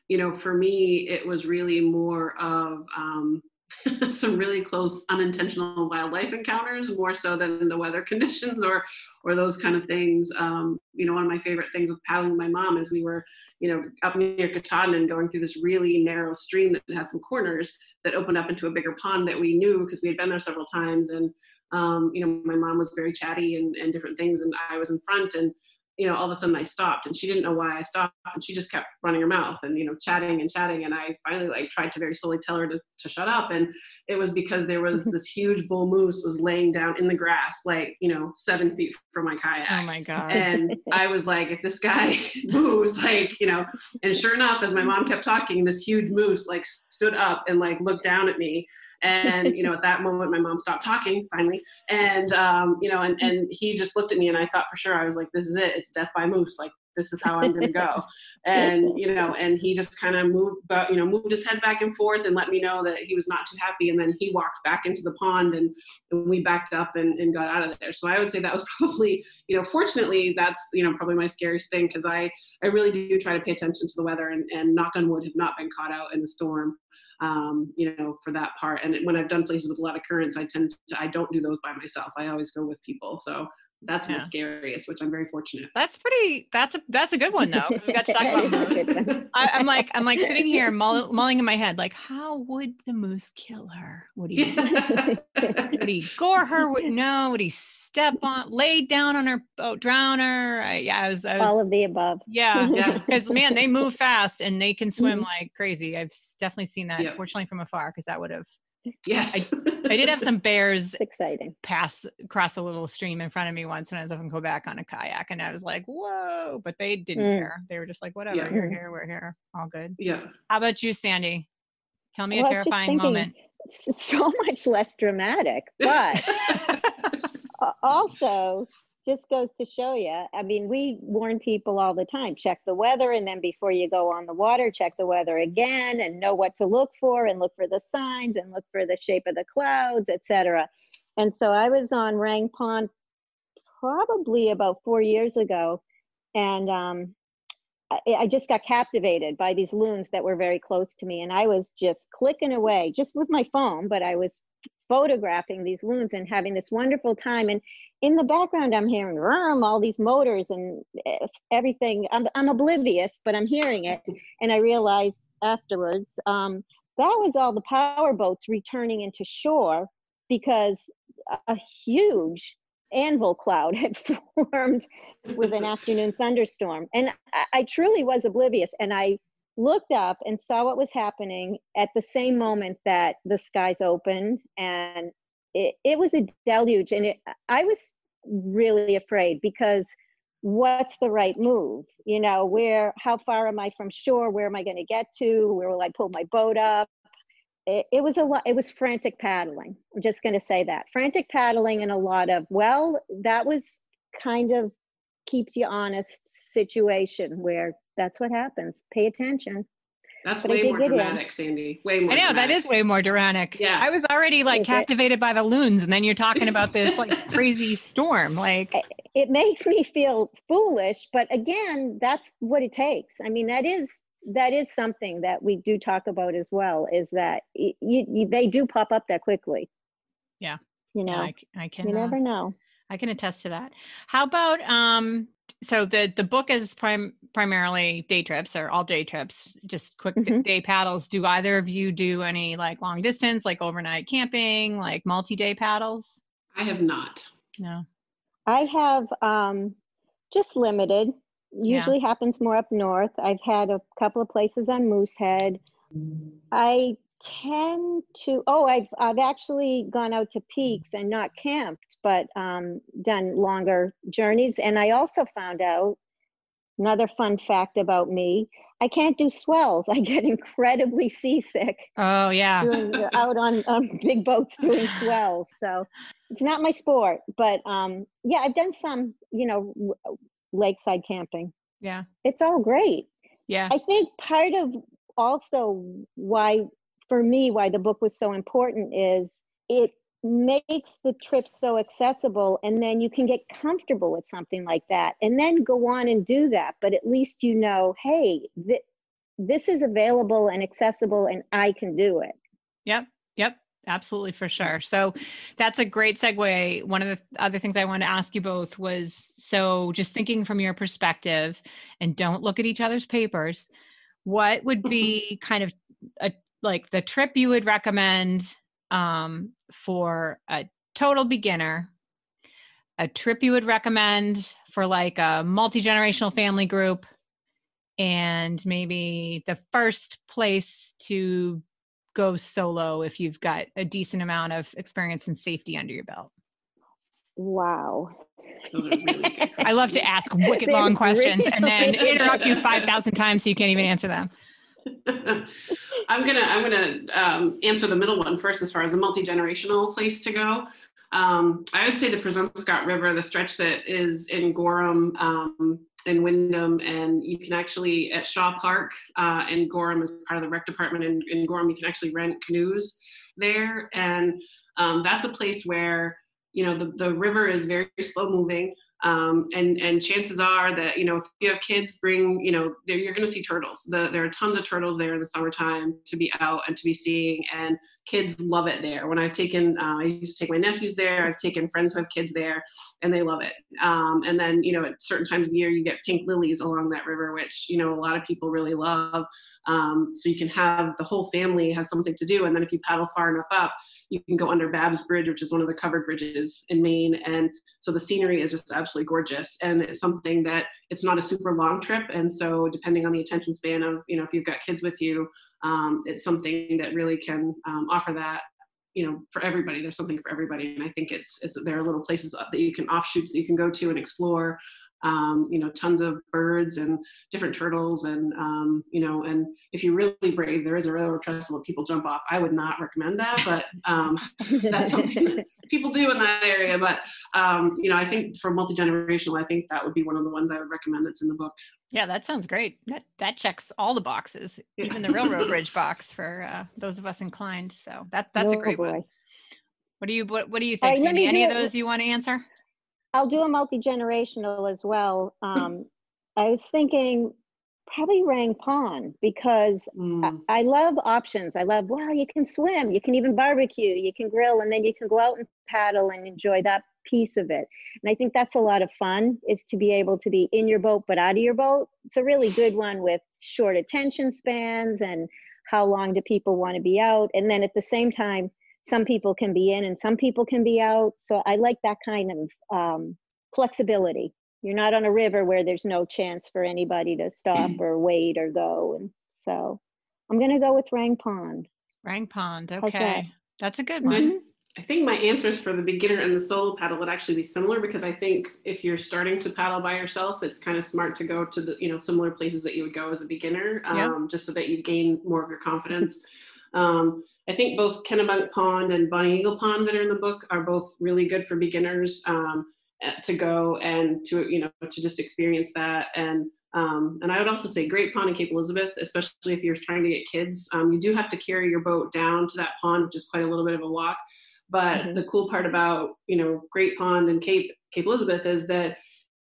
you know, for me, it was really more of, um, some really close unintentional wildlife encounters more so than the weather conditions or or those kind of things. Um, you know one of my favorite things with paddling my mom is we were you know up near katahdin and going through this really narrow stream that had some corners that opened up into a bigger pond that we knew because we had been there several times. And um, you know my mom was very chatty and, and different things and i was in front. And you know, all of a sudden I stopped and she didn't know why I stopped and she just kept running her mouth and, you know, chatting and chatting. And I finally like tried to very slowly tell her to, to shut up. And it was because there was this huge bull moose was laying down in the grass, like, you know, seven feet from my kayak. Oh my God. And I was like, if this guy moves, like, you know, and sure enough, as my mom kept talking, this huge moose like stood up and like looked down at me and you know at that moment my mom stopped talking finally. And um, you know and, and he just looked at me and i thought for sure i was like this is it. It's death by moose. Like this is how i'm going to go. And you know and he just kind of moved but you know moved his head back and forth and let me know that he was not too happy. And then he walked back into the pond and, and we backed up and, and got out of there. So i would say that was probably you know fortunately that's you know probably my scariest thing because i i really do try to pay attention to the weather and, and knock on wood have not been caught out in a storm um, you know, for that part. And when I've done places with a lot of currents, I tend to, I don't do those by myself. I always go with people. So that's yeah. my scariest, which I'm very fortunate. That's pretty. That's a that's a good one though. We got to talk about moose. I, am like I'm like sitting here mull, mulling in my head, like how would the moose kill her? Would he would he gore her? Would no? Would he step on, lay down on her boat, drown her? I, yeah, I was, I was all of the above. Yeah, yeah. Because man, they move fast and they can swim mm-hmm. like crazy. I've definitely seen that. Yeah. Fortunately, from afar, because that would have Yes. I, I, did have some bears exciting pass across a little stream in front of me once when I was up in Quebec on a kayak and I was like, whoa, but they didn't mm. care. They were just like, whatever, yeah. you're here, we're here. All good. Yeah. How about you, Sandy? Tell me well, a terrifying thinking, moment. So much less dramatic, but also just goes to show you. I mean, we warn people all the time check the weather, and then before you go on the water, check the weather again and know what to look for and look for the signs and look for the shape of the clouds, etc. And so I was on Range Pond probably about four years ago, and um, I, I just got captivated by these loons that were very close to me, and I was just clicking away, just with my phone, but I was photographing these loons and having this wonderful time. And in the background, I'm hearing rum, all these motors and eh, everything. I'm, I'm oblivious, but I'm hearing it. And I realized afterwards um, that was all the power boats returning into shore because a huge anvil cloud had formed with an afternoon thunderstorm. And I, I truly was oblivious. And I looked up and saw what was happening at the same moment that the skies opened and it, it was a deluge and it, i was really afraid because what's the right move? You know where how far am i from shore? Where am i going to get to? Where will i pull my boat up? It, it was a lot it was frantic paddling i'm just going to say that. Frantic paddling and a lot of well that was kind of keeps you honest situation where that's what happens. Pay attention. That's But I way did more get in. dramatic, Sandy. Way more. I know that dramatic. is way more dramatic. Yeah. I was already like Is it? captivated by the loons, and then you're talking about this like crazy storm. Like, It makes me feel foolish, but again, that's what it takes. I mean, that is that is something that we do talk about as well. Is that you, you, they do pop up that quickly. Yeah. You know, I, I, c- I can. you uh, never know. I can attest to that. How about um? So the the book is prim- primarily day trips or all day trips, just quick d- Mhm. day paddles. Do either of you do any like long distance, like overnight camping, like multi day paddles? I have not. No. I have um, just limited. Yeah. Usually happens more up north. I've had a couple of places on Moosehead. I tend to. Oh, I've I've actually gone out to peaks and not camped, but um, done longer journeys. And I also found out another fun fact about me: I can't do swells. I get incredibly seasick Oh yeah. doing out on um, big boats doing swells. So it's not my sport, but um, yeah, I've done some, you know, lakeside camping. Yeah. It's all great. Yeah. I think part of also why, for me, why the book was so important is it makes the trip so accessible and then you can get comfortable with something like that and then go on and do that but at least you know hey th- this is available and accessible and i can do it Yep. Yep. Absolutely for sure. So that's a great segue. One of the other things I wanted to ask you both was so just thinking from your perspective and don't look at each other's papers, what would be kind of a like the trip you would recommend um, for a total beginner, a trip you would recommend for like a multi-generational family group, and maybe the first place to go solo if you've got a decent amount of experience and safety under your belt? wow really I love to ask wicked long questions and then interrupt you 5,000 times so you can't even answer them. I'm gonna I'm gonna um, answer the middle one first as far as a multi generational place to go. Um, I would say the Presumpscot River, the stretch that is in Gorham um, and Windham, and you can actually at Shaw Park uh, in Gorham as part of the rec department in, in Gorham, you can actually rent canoes there, and um, that's a place where you know the, the river is very slow moving um, and and chances are that you know if you have kids bring you know you're going to see turtles. The, there are tons of turtles there in the summertime to be out and to be seeing and kids love it there. When i've taken uh, i used to take my nephews there. I've taken friends who have kids there and they love it um, and then you know at certain times of the year you get pink lilies along that river which you know a lot of people really love um, so you can have the whole family have something to do and then if you paddle far enough up you can go under Babb's Bridge, which is one of the covered bridges in Maine. And so the scenery is just absolutely gorgeous. And it's something that it's not a super long trip. And so depending on the attention span of, you know, if you've got kids with you, um, it's something that really can um, offer that you know for everybody there's something for everybody and i think it's it's there are little places that you can offshoots that you can go to and explore um, you know tons of birds and different turtles and um, you know and if you're really brave there is a railroad trestle that people jump off. I would not recommend that but um, that's something that people do in that area but um, you know i think for multi-generational i think that would be one of the ones i would recommend that's in the book Yeah, that sounds great. That that checks all the boxes, Yeah. even the railroad bridge box for uh, those of us inclined. So that that's a Oh, great boy. one. What do you what, what do you think? right, let Sandy? me Any of those you want to answer? I'll do a multi-generational as well. Um, I was thinking probably Range Pond because I, Mm. I love options. I love, well, you can swim, you can even barbecue, you can grill, and then you can go out and paddle and enjoy that piece of it. And I think that's a lot of fun is to be able to be in your boat but out of your boat. It's a really good one with short attention spans and how long do people want to be out. And then at the same time, some people can be in and some people can be out. So I like that kind of um, flexibility. You're not on a river where there's no chance for anybody to stop or wait or go. And so I'm going to go with Range Pond. Range Pond. Okay. That's a good Mhm. one. I think my answers for the beginner and the solo paddle would actually be similar because I think if you're starting to paddle by yourself, it's kind of smart to go to the you know similar places that you would go as a beginner, um, Yeah. just so that you gain more of your confidence. Um, I think both Kennebunk Pond and Bonny Eagle Pond that are in the book are both really good for beginners. Um, uh, to go and to you know to just experience that and um, and I would also say Great Pond in Cape Elizabeth, especially if you're trying to get kids. Um, you do have to carry your boat down to that pond, which is quite a little bit of a walk. But mm-hmm. the cool part about you know Great Pond and Cape Cape Elizabeth is that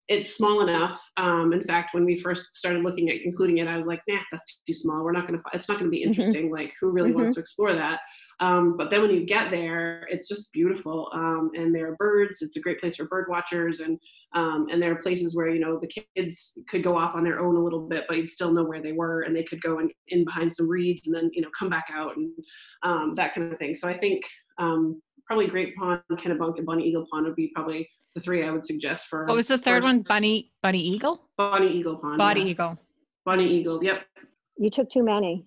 it's small enough. Um, in fact, when we first started looking at including it, I was like, nah, that's too small. We're not going to, it's not going to be mm-hmm. interesting. Mm-hmm. Like, who really mm-hmm. wants to explore that? Um, but then when you get there, it's just beautiful. Um, and there are birds. It's a great place for bird watchers. And, um, and there are places where, you know, the kids could go off on their own a little bit, but you'd still know where they were and they could go in, in behind some reeds and then, you know, come back out and um, that kind of thing. So I think um, probably Great Pond, Kennebunk, and Bunny Eagle Pond would be probably the three I would suggest for. What was the third one? Bunny Bunny Eagle. Bunny Eagle Pond. Bonny yeah. Eagle. Bonny Eagle. Yep. You took too many.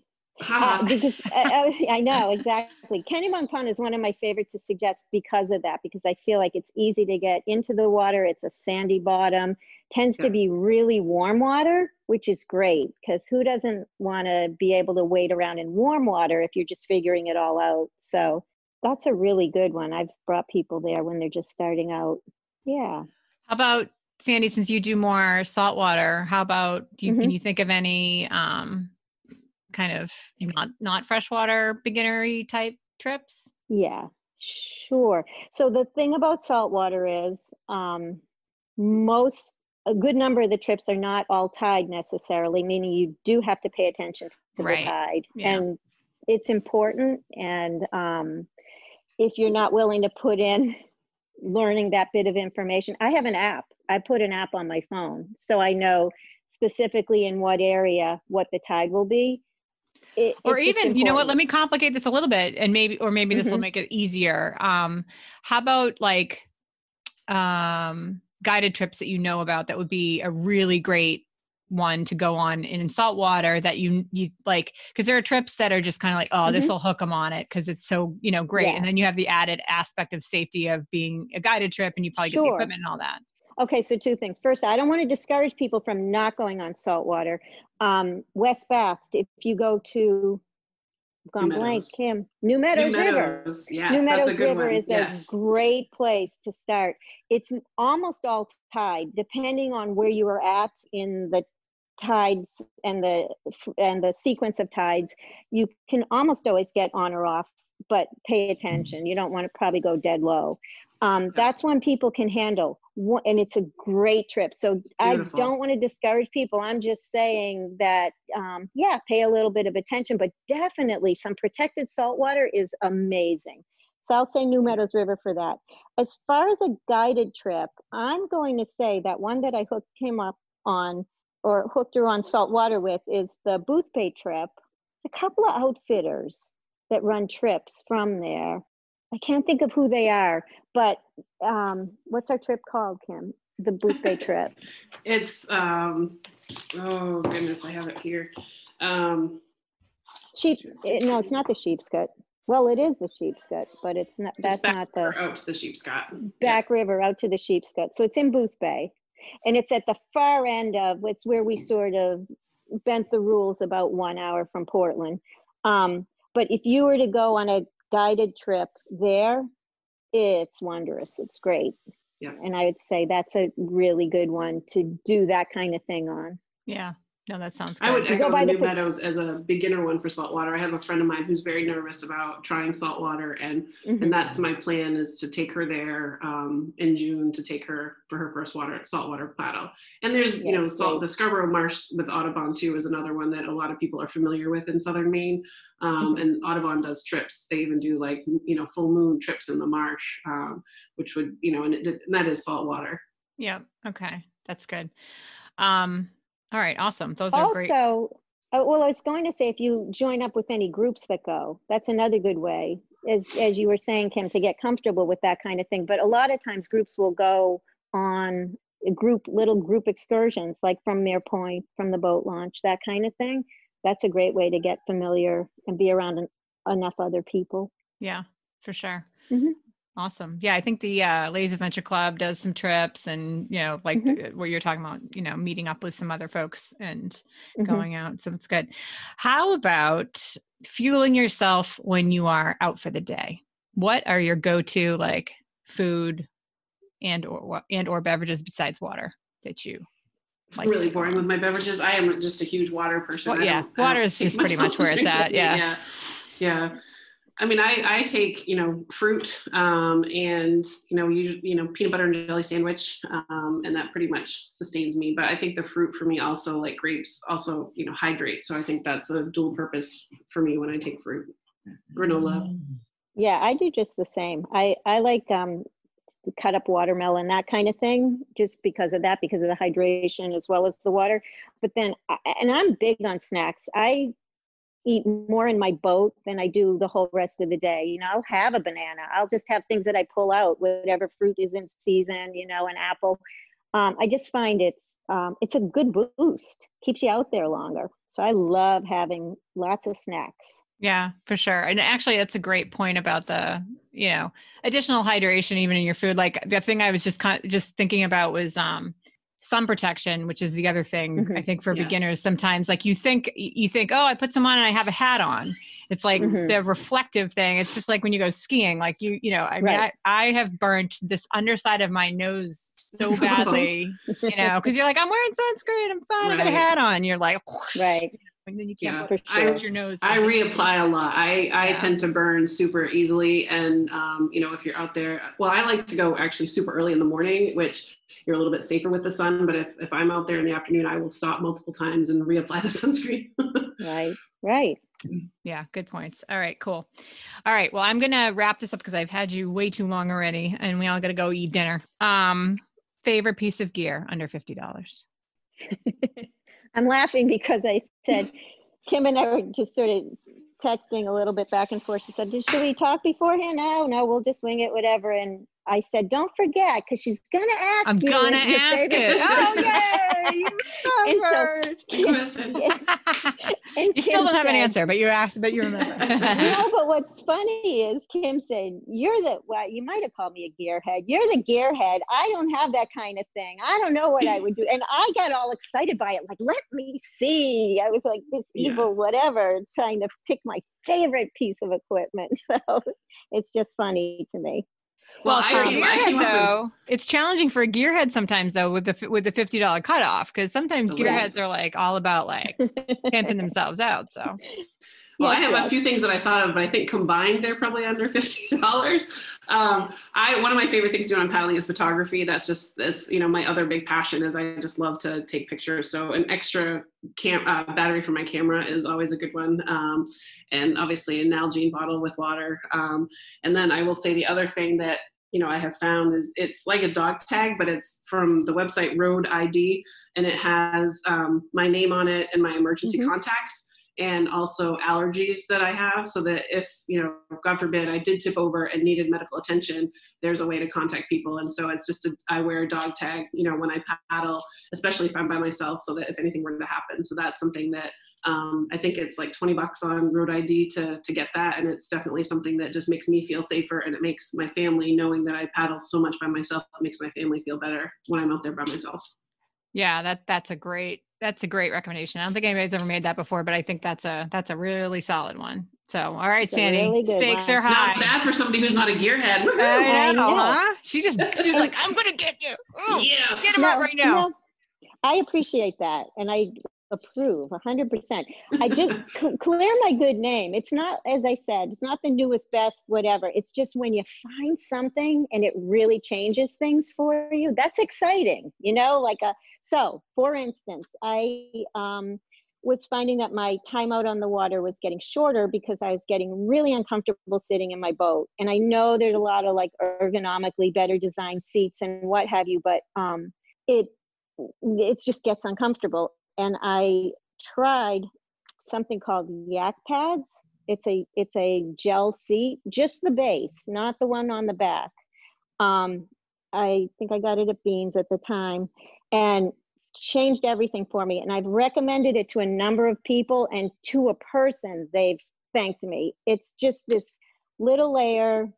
Uh, because uh, I know exactly. Kennebunk Pond is one of my favorite to suggest because of that. Because I feel like it's easy to get into the water. It's a sandy bottom. Tends yeah. to be really warm water, which is great. Because who doesn't want to be able to wade around in warm water if you're just figuring it all out? So that's a really good one. I've brought people there when they're just starting out. Yeah. How about Sandy? Since you do more saltwater, how about you, mm-hmm. can you think of any um, kind of not not freshwater beginnery type trips? Yeah, sure. So the thing about saltwater is um, most a good number of the trips are not all tide necessarily, meaning you do have to pay attention to right. the tide, yeah. and it's important. And um, if you're not willing to put in learning that bit of information. I have an app. I put an app on my phone so I know specifically in what area what the tide will be. It, or even, you know what, let me complicate this a little bit and maybe or maybe this mm-hmm. will make it easier. Um how about like um guided trips that you know about that would be a really great one to go on in salt water that you you like because there are trips that are just kind of like oh mm-hmm. this will hook them on it because it's so you know great yeah. and then you have the added aspect of safety of being a guided trip and you probably sure. get the equipment and all that okay so two things first i don't want to discourage people from not going on salt water um, west bath if you go to gone blank kim new meadows, new river yes, new meadows river one. is yes. a great place to start it's almost all tide depending on where you are at in the tides and the and the sequence of tides you can almost always get on or off but pay attention. You don't want to probably go dead low. Um, that's when people can handle and it's a great trip. So Beautiful. i don't want to discourage people. I'm just saying that um, yeah pay a little bit of attention but definitely some protected saltwater is amazing. So I'll say New Meadows River for that. As far as a guided trip, I'm going to say that one that I hooked him up on or hooked her on salt water with is the Boothbay trip. It's a couple of outfitters that run trips from there. I can't think of who they are, but um, what's our trip called, Kim? The Boothbay trip. It's um, oh goodness, I have it here. Um, sheep? It, no, it's not the Sheepscot. Well, it is the Sheepscot, but it's not. That's it's not the out to the Sheepscot. Back yeah. river out to the Sheepscot. So it's in Boothbay and it's at the far end of it's where we sort of bent the rules about one hour from Portland. Um, but if you were to go on a guided trip there, it's wondrous. It's great. Yeah. And I would say that's a really good one to do that kind of thing on. Yeah. No, that sounds good. I would echo the New Meadows as a beginner one for saltwater. I have a friend of mine who's very nervous about trying saltwater, and mm-hmm. and that's my plan is to take her there um, in June to take her for her first water saltwater paddle. And there's yes, you know salt, the Scarborough Marsh with Audubon too is another one that a lot of people are familiar with in southern Maine. Um, mm-hmm. And Audubon does trips. They even do like you know full moon trips in the marsh, um, which would you know and, it, and that is saltwater. Yeah. Okay, that's good. Um, all right, awesome. Those are also, great. Also, uh, well, I was going to say if you join up with any groups that go, that's another good way. As as you were saying, Kim, to get comfortable with that kind of thing. But a lot of times, groups will go on group little group excursions, like from Mere Point, from the boat launch, that kind of thing. That's a great way to get familiar and be around an, enough other people. Yeah, for sure. Mm-hmm. Awesome. Yeah, I think the uh, Ladies Adventure Club does some trips, and you know, like mm-hmm. the, what you're talking about, you know, meeting up with some other folks and mm-hmm. going out. So that's good. How about fueling yourself when you are out for the day? What are your go-to like food, and or and or beverages besides water that you like really boring with my beverages. I am just a huge water person. Well, yeah, water is just pretty much where it's at, yeah. yeah, yeah. I mean, I, I take you know fruit um, and you know you you know peanut butter and jelly sandwich, um, and that pretty much sustains me. But I think the fruit for me also like grapes also you know hydrate. So I think that's a dual purpose for me when I take fruit. Granola. Yeah, I do just the same. I I like um cut up watermelon, that kind of thing, just because of that, because of the hydration as well as the water. But then, and I'm big on snacks. I eat more in my boat than I do the whole rest of the day. You know, I'll have a banana. I'll just have things that I pull out, whatever fruit is in season. You know, an apple. Um, I just find it's um, it's a good boost. Keeps you out there longer. So I love having lots of snacks. Yeah, for sure. And actually, that's a great point about the, you know, additional hydration even in your food. Like the thing I was just kind just thinking about was um sun protection, which is the other thing I Mhm. think for Yes. beginners. Sometimes like you think you think, oh, I put some on and I have a hat on. It's like Mhm. the reflective thing. It's just like when you go skiing. Like you, you know, I mean, Right. I, I have burnt this underside of my nose so badly, you know, because you're like, I'm wearing sunscreen, I'm fine, I got a hat on. You're like, whoosh, Right. and then you can't for put sure. your nose. I reapply a lot. I, I Yeah. tend to burn super easily. And, um, you know, if you're out there, well, I like to go actually super early in the morning, which you're a little bit safer with the sun. But if, if I'm out there in the afternoon, I will stop multiple times and reapply the sunscreen. Right. Right. Yeah, good points. All right, cool. All right, well, I'm gonna wrap this up because I've had you way too long already, and we all gotta go eat dinner. Um, favorite piece of gear under fifty dollars. I'm laughing because I said, Kim and I were just sort of texting a little bit back and forth. She said, Should we talk beforehand? No, no, we'll just wing it, whatever. And I said, Don't forget, because she's going to ask I'm you gonna ask favorite it. Oh piece yay! You And so- remembered. And you still don't have an answer, but you asked, but you remember. no, but what's funny is Kim saying, You're the, well, you might have called me a gearhead. You're the gearhead. I don't have that kind of thing. I don't know what I would do. And I got all excited by it. Like, let me see. I was like this Yeah. evil whatever, trying to pick my favorite piece of equipment. So it's just funny to me. Well, for I a came, I gearhead up with, though, it's challenging for a gearhead sometimes though with the with the fifty dollar cutoff because sometimes right. gearheads are like all about like pimping themselves out. So Well, I Yes, have a few things that I thought of, but I think combined they're probably under fifty dollars. Um, I one of my favorite things to do on paddling is photography. That's just that's you know my other big passion is I just love to take pictures. So an extra cam uh, battery for my camera is always a good one, um, and obviously a Nalgene bottle with water. Um, and then I will say the other thing that you know I have found is it's like a dog tag, but it's from the website Road ID, and it has um, my name on it and my emergency Mhm. contacts and also allergies that I have so that if, you know, God forbid I did tip over and needed medical attention, there's a way to contact people. And so it's just, a, I wear a dog tag, you know, when I paddle, especially if I'm by myself so that if anything were to happen. So that's something that um, I think it's like 20 bucks on road ID to, to get that. And it's definitely something that just makes me feel safer and it makes my family knowing that I paddle so much by myself, it makes my family feel better when I'm out there by myself. Yeah, that that's a great that's a great recommendation. I don't think anybody's ever made that before, but I think that's a that's a really solid one. So all right, It's Sandy, really stakes one. are high. Not bad for somebody who's not a gearhead. Woohoo! I I know, know. huh? She just she's like, I'm gonna get you. Ooh, Yeah. Get him out right now. no, I appreciate that. And I approve 100%. I just c- clear my good name. It's not, as I said, it's not the newest, best, whatever. It's just when you find something and it really changes things for you, that's exciting, you know? Like a, so for instance, I um, was finding that my time out on the water was getting shorter because I was getting really uncomfortable sitting in my boat. And I know there's a lot of like ergonomically better designed seats and what have you, but um, it, it just gets uncomfortable and I tried something called Yak Pads. It's a it's a gel seat, just the base, not the one on the back. Um, I think I got it at Beans at the time, and changed everything for me. And I've recommended it to a number of people, and to a person, they've thanked me. It's just this little layer.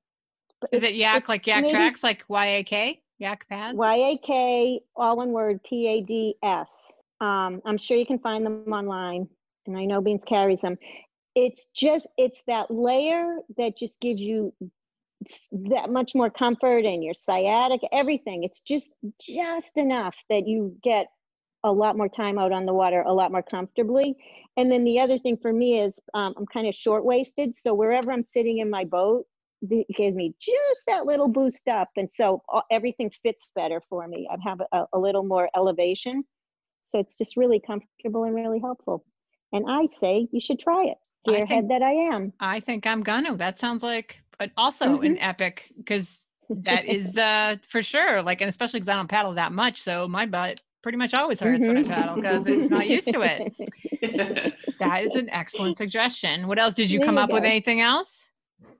Is it yak like yak maybe tracks, like Y A K? Yak pads? Y-A-K, all one word, P-A-D-S. Um, I'm sure you can find them online, and I know Beans carries them. It's just, it's that layer that just gives you that much more comfort and your sciatic, everything. It's just just enough that you get a lot more time out on the water, a lot more comfortably. And then the other thing for me is um, I'm kind of short waisted, so wherever I'm sitting in my boat, it gives me just that little boost up, and so everything fits better for me. I have a, a little more elevation, so it's just really comfortable and really helpful. And I say you should try it, gearhead that I am. I think I'm gonna. That sounds like, but also an epic because that is uh for sure. Like, and especially because I don't paddle that much, so my butt pretty much always hurts when I Mhm. paddle because it's not used to it. That is an excellent suggestion. What else did you There come you up with? Anything else?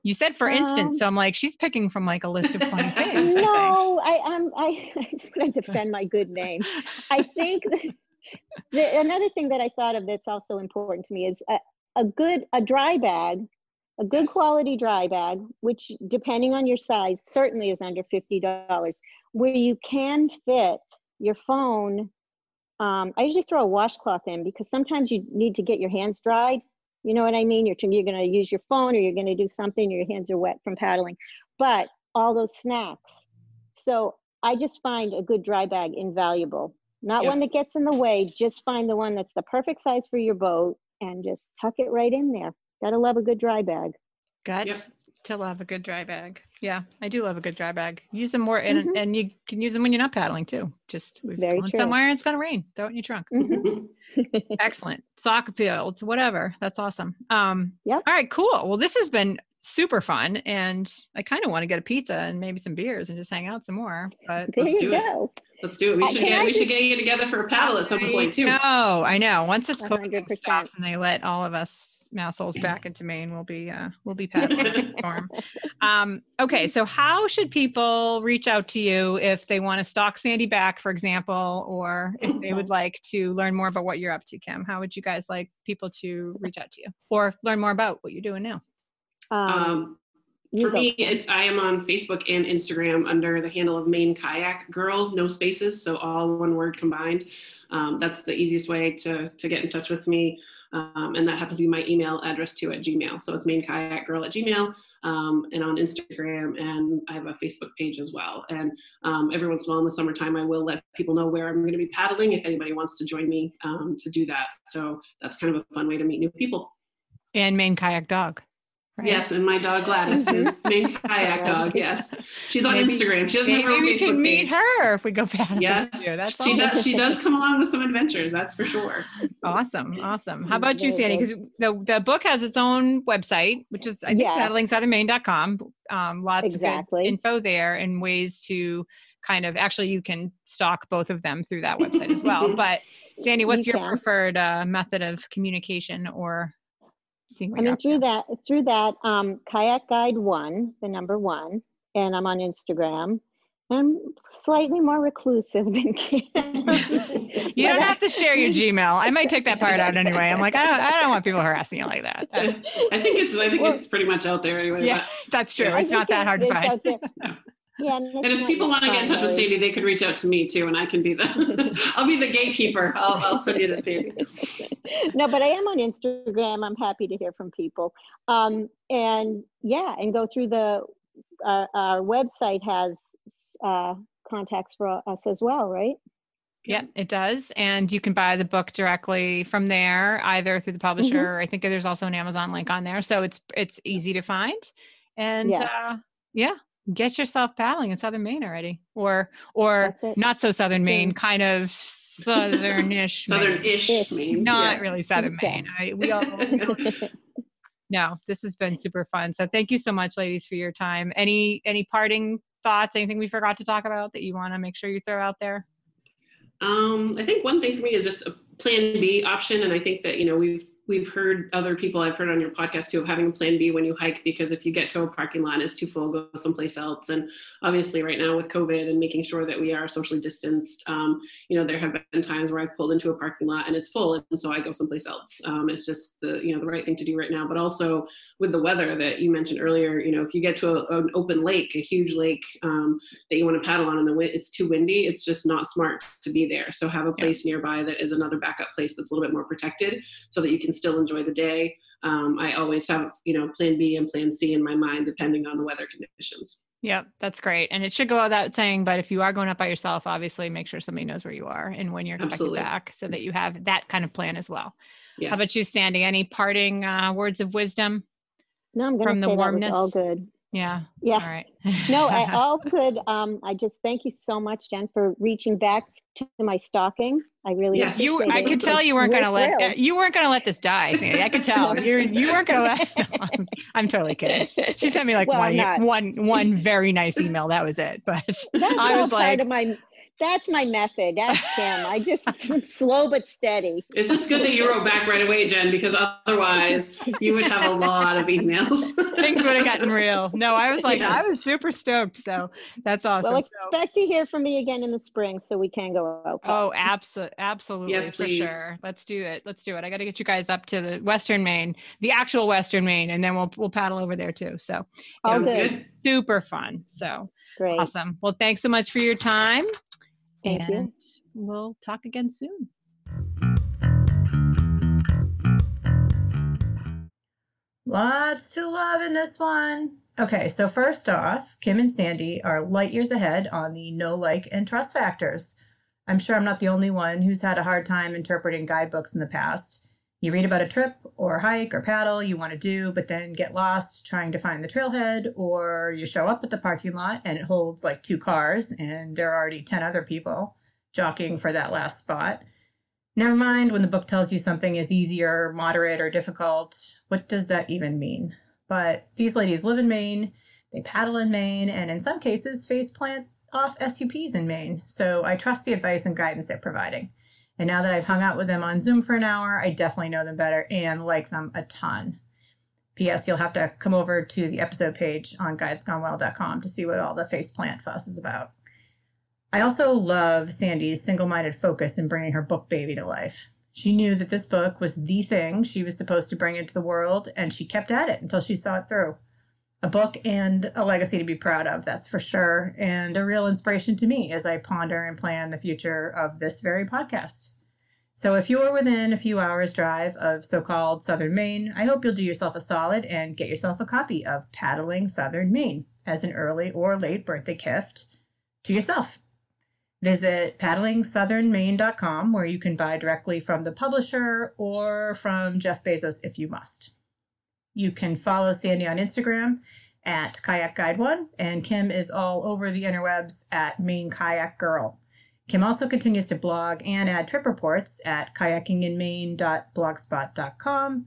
You said, for instance, Um, so I'm like, she's picking from like a list of 20 things. I no, I am. I, I just want to defend my good name. I think that the, another thing that I thought of that's also important to me is a, a good a dry bag, a good Yes. quality dry bag, which depending on your size certainly is under fifty dollars, where you can fit your phone. Um, I usually throw a washcloth in because sometimes you need to get your hands dried. You know what I mean? You're you're going to use your phone or you're going to do something. Your hands are wet from paddling, but all those snacks. So I just find a good dry bag invaluable. Not Yep. one that gets in the way. Just find the one that's the perfect size for your boat and just tuck it right in there. Gotta love a good dry bag. Guts to love a good dry bag. Yeah, I do love a good dry bag. Use them more, and, Mhm. and you can use them when you're not paddling too. Just we've Very gone true. somewhere and it's going to rain. Throw it in your trunk. Mhm. Excellent. Soccer fields, whatever. That's awesome. Um, Yep. All right, cool. Well, this has been super fun, and I kind of want to get a pizza and maybe some beers and just hang out some more. But there Let's you do it. Let's do it. We should can get I we should get you together for a paddle at some point too. No, I know. Once this A COVID hundred thing percent. stops and they let all of us assholes back into Maine, we'll be uh, we'll be paddling. storm. Um, okay, so how should people reach out to you if they want to stalk Sandy back, for example, or if they would like to learn more about what you're up to, Kim? How would you guys like people to reach out to you or learn more about what you're doing now? Um, Um, you for go. me, it's I am on Facebook and Instagram under the handle of Maine Kayak Girl, no spaces, so all one word combined. Um, that's the easiest way to to get in touch with me, um, and that happens to be my email address too at Gmail. So it's Maine Kayak Girl at Gmail, um, and on Instagram, and I have a Facebook page as well. And um, every once in a while in the summertime, I will let people know where I'm going to be paddling if anybody wants to join me um, to do that. So that's kind of a fun way to meet new people. And Maine Kayak Dog. Right? Yes, and my dog Gladys is Maine kayak dog. Yes, she's on Maybe- Instagram. She doesn't have her Maybe we can meet page. her if we go paddling. Yes. That's she awesome. does. She does come along with some adventures. That's for sure. Awesome, awesome. How about you, Sandy? Because the the book has its own website, which is I think Yeah. paddlingsouthernmaine.com. Um, lots Exactly. of good info there and ways to kind of actually you can stalk both of them through that website as well. But Sandy, what's You your can. preferred uh, method of communication or seeing what I mean, up to? through that, through that, um, kayak guide one, the number one, and I'm on Instagram. I'm slightly more reclusive than Kim. You don't have to share your Gmail. I might take that part out anyway. I'm like, I don't, I don't want people harassing you like that. That's, I think it's. I think Well- it's pretty much out there anyway. yeah, that's true. Yeah. It's not that hard to find. Out there. Yeah, and, and if people want to get in touch with primary. Sandy, they could reach out to me too, and I can be the. I'll be the gatekeeper. I'll, I'll send you to Sandy. no, but I am on Instagram. I'm happy to hear from people. Um, and yeah, and go through the, uh, our website has uh, contacts for us as well, right? Yeah, it does. And you can buy the book directly from there, either through the publisher. or I think there's also an Amazon link on there. So it's it's easy to find. And Yeah. uh yeah, get yourself paddling in southern Maine already. Or or not so southern Maine, kind of southernish southernish Maine. Maine. Not yes. really southern Yeah. Maine. I, we all no, this has been super fun. So thank you so much, ladies, for your time. Any any parting thoughts? Anything we forgot to talk about that you want to make sure you throw out there? Um, I think one thing for me is just a plan B option, and I think that you know we've we've heard other people I've heard on your podcast too of having a plan B when you hike because if you get to a parking lot and it's too full, go someplace else. And obviously, right now with COVID and making sure that we are socially distanced, um, you know, there have been times where I've pulled into a parking lot and it's full, and so I go someplace else. Um, it's just the you know the right thing to do right now. But also with the weather that you mentioned earlier, you know, if you get to a, an open lake, a huge lake um, that you want to paddle on, and the wind it's too windy, it's just not smart to be there. So have a Yeah. place nearby that is another backup place that's a little bit more protected, so that you can still enjoy the day. Um, I always have, you know, plan B and plan C in my mind, depending on the weather conditions. Yep, that's great. And it should go without saying, but if you are going up by yourself, obviously make sure somebody knows where you are and when you're expected Absolutely. back so that you have that kind of plan as well. Yes. How about you, Sandy? Any parting uh, words of wisdom? No, I'm going From to the say that was warmness? all good. Yeah. Yeah. All right. No, I, all could. Um, I just thank you so much, Jen, for reaching back to my stocking. I really Yes. you I could tell you weren't gonna let uh, you weren't gonna let this die. Sandy. I could tell. You're you weren't gonna let no, I'm, I'm totally kidding. She sent me like Well, one, I'm not. one one very nice email. That was it. But That's I all was part like, of my. That's my method. That's Kim. I just slow but steady. It's just good that you wrote back right away, Jen, because otherwise you would have a lot of emails. things would have gotten real. No, I was like, I was super stoked. So that's awesome. Well, So- expect to hear from me again in the spring, so we can go out. Oh, absolutely, absolutely, Yes, for please. sure. Let's do it. Let's do it. I got to get you guys up to the Western Maine, the actual Western Maine, and then we'll we'll paddle over there too. So all Sounds good. good. super fun. So Great. awesome. Well, thanks so much for your time. Thank you. and we'll talk again soon. Lots to love in this one. Okay, so first off, Kim and Sandy are light years ahead on the know like and trust factors. I'm sure I'm not the only one who's had a hard time interpreting guidebooks in the past. You read about a trip or hike or paddle you want to do, but then get lost trying to find the trailhead, or you show up at the parking lot and it holds like two cars and there are already 10 other people jockeying for that last spot. Never mind when the book tells you something is easier, moderate, or difficult. What does that even mean? But these ladies live in Maine, they paddle in Maine, and in some cases face plant off SUPs in Maine. So I trust the advice and guidance they're providing. And now that I've hung out with them on Zoom for an hour, I definitely know them better and like them a ton. P.S. You'll have to come over to the episode page on guidesgonewell.com to see what all the faceplant fuss is about. I also love Sandy's single minded focus in bringing her book baby to life. She knew that this book was the thing she was supposed to bring into the world, and she kept at it until she saw it through. A book and a legacy to be proud of, that's for sure, and a real inspiration to me as I ponder and plan the future of this very podcast. So, if you are within a few hours' drive of so called Southern Maine, I hope you'll do yourself a solid and get yourself a copy of Paddling Southern Maine as an early or late birthday gift to yourself. Visit paddlingsouthernmaine.com where you can buy directly from the publisher or from Jeff Bezos if you must. You can follow Sandy on Instagram at Kayak Guide One, and Kim is all over the interwebs at Maine Kayak Girl. Kim also continues to blog and add trip reports at kayakinginmaine.blogspot.com.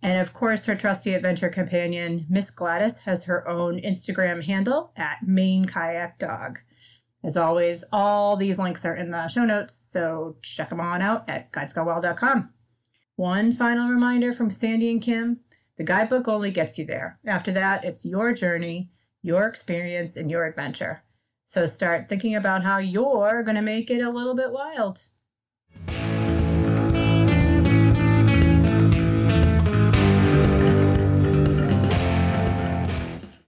And of course, her trusty adventure companion, Miss Gladys, has her own Instagram handle at Maine Kayak Dog. As always, all these links are in the show notes, so check them on out at guidesgonewell.com. One final reminder from Sandy and Kim the guidebook only gets you there. After that, it's your journey, your experience, and your adventure. So start thinking about how you're going to make it a little bit wild.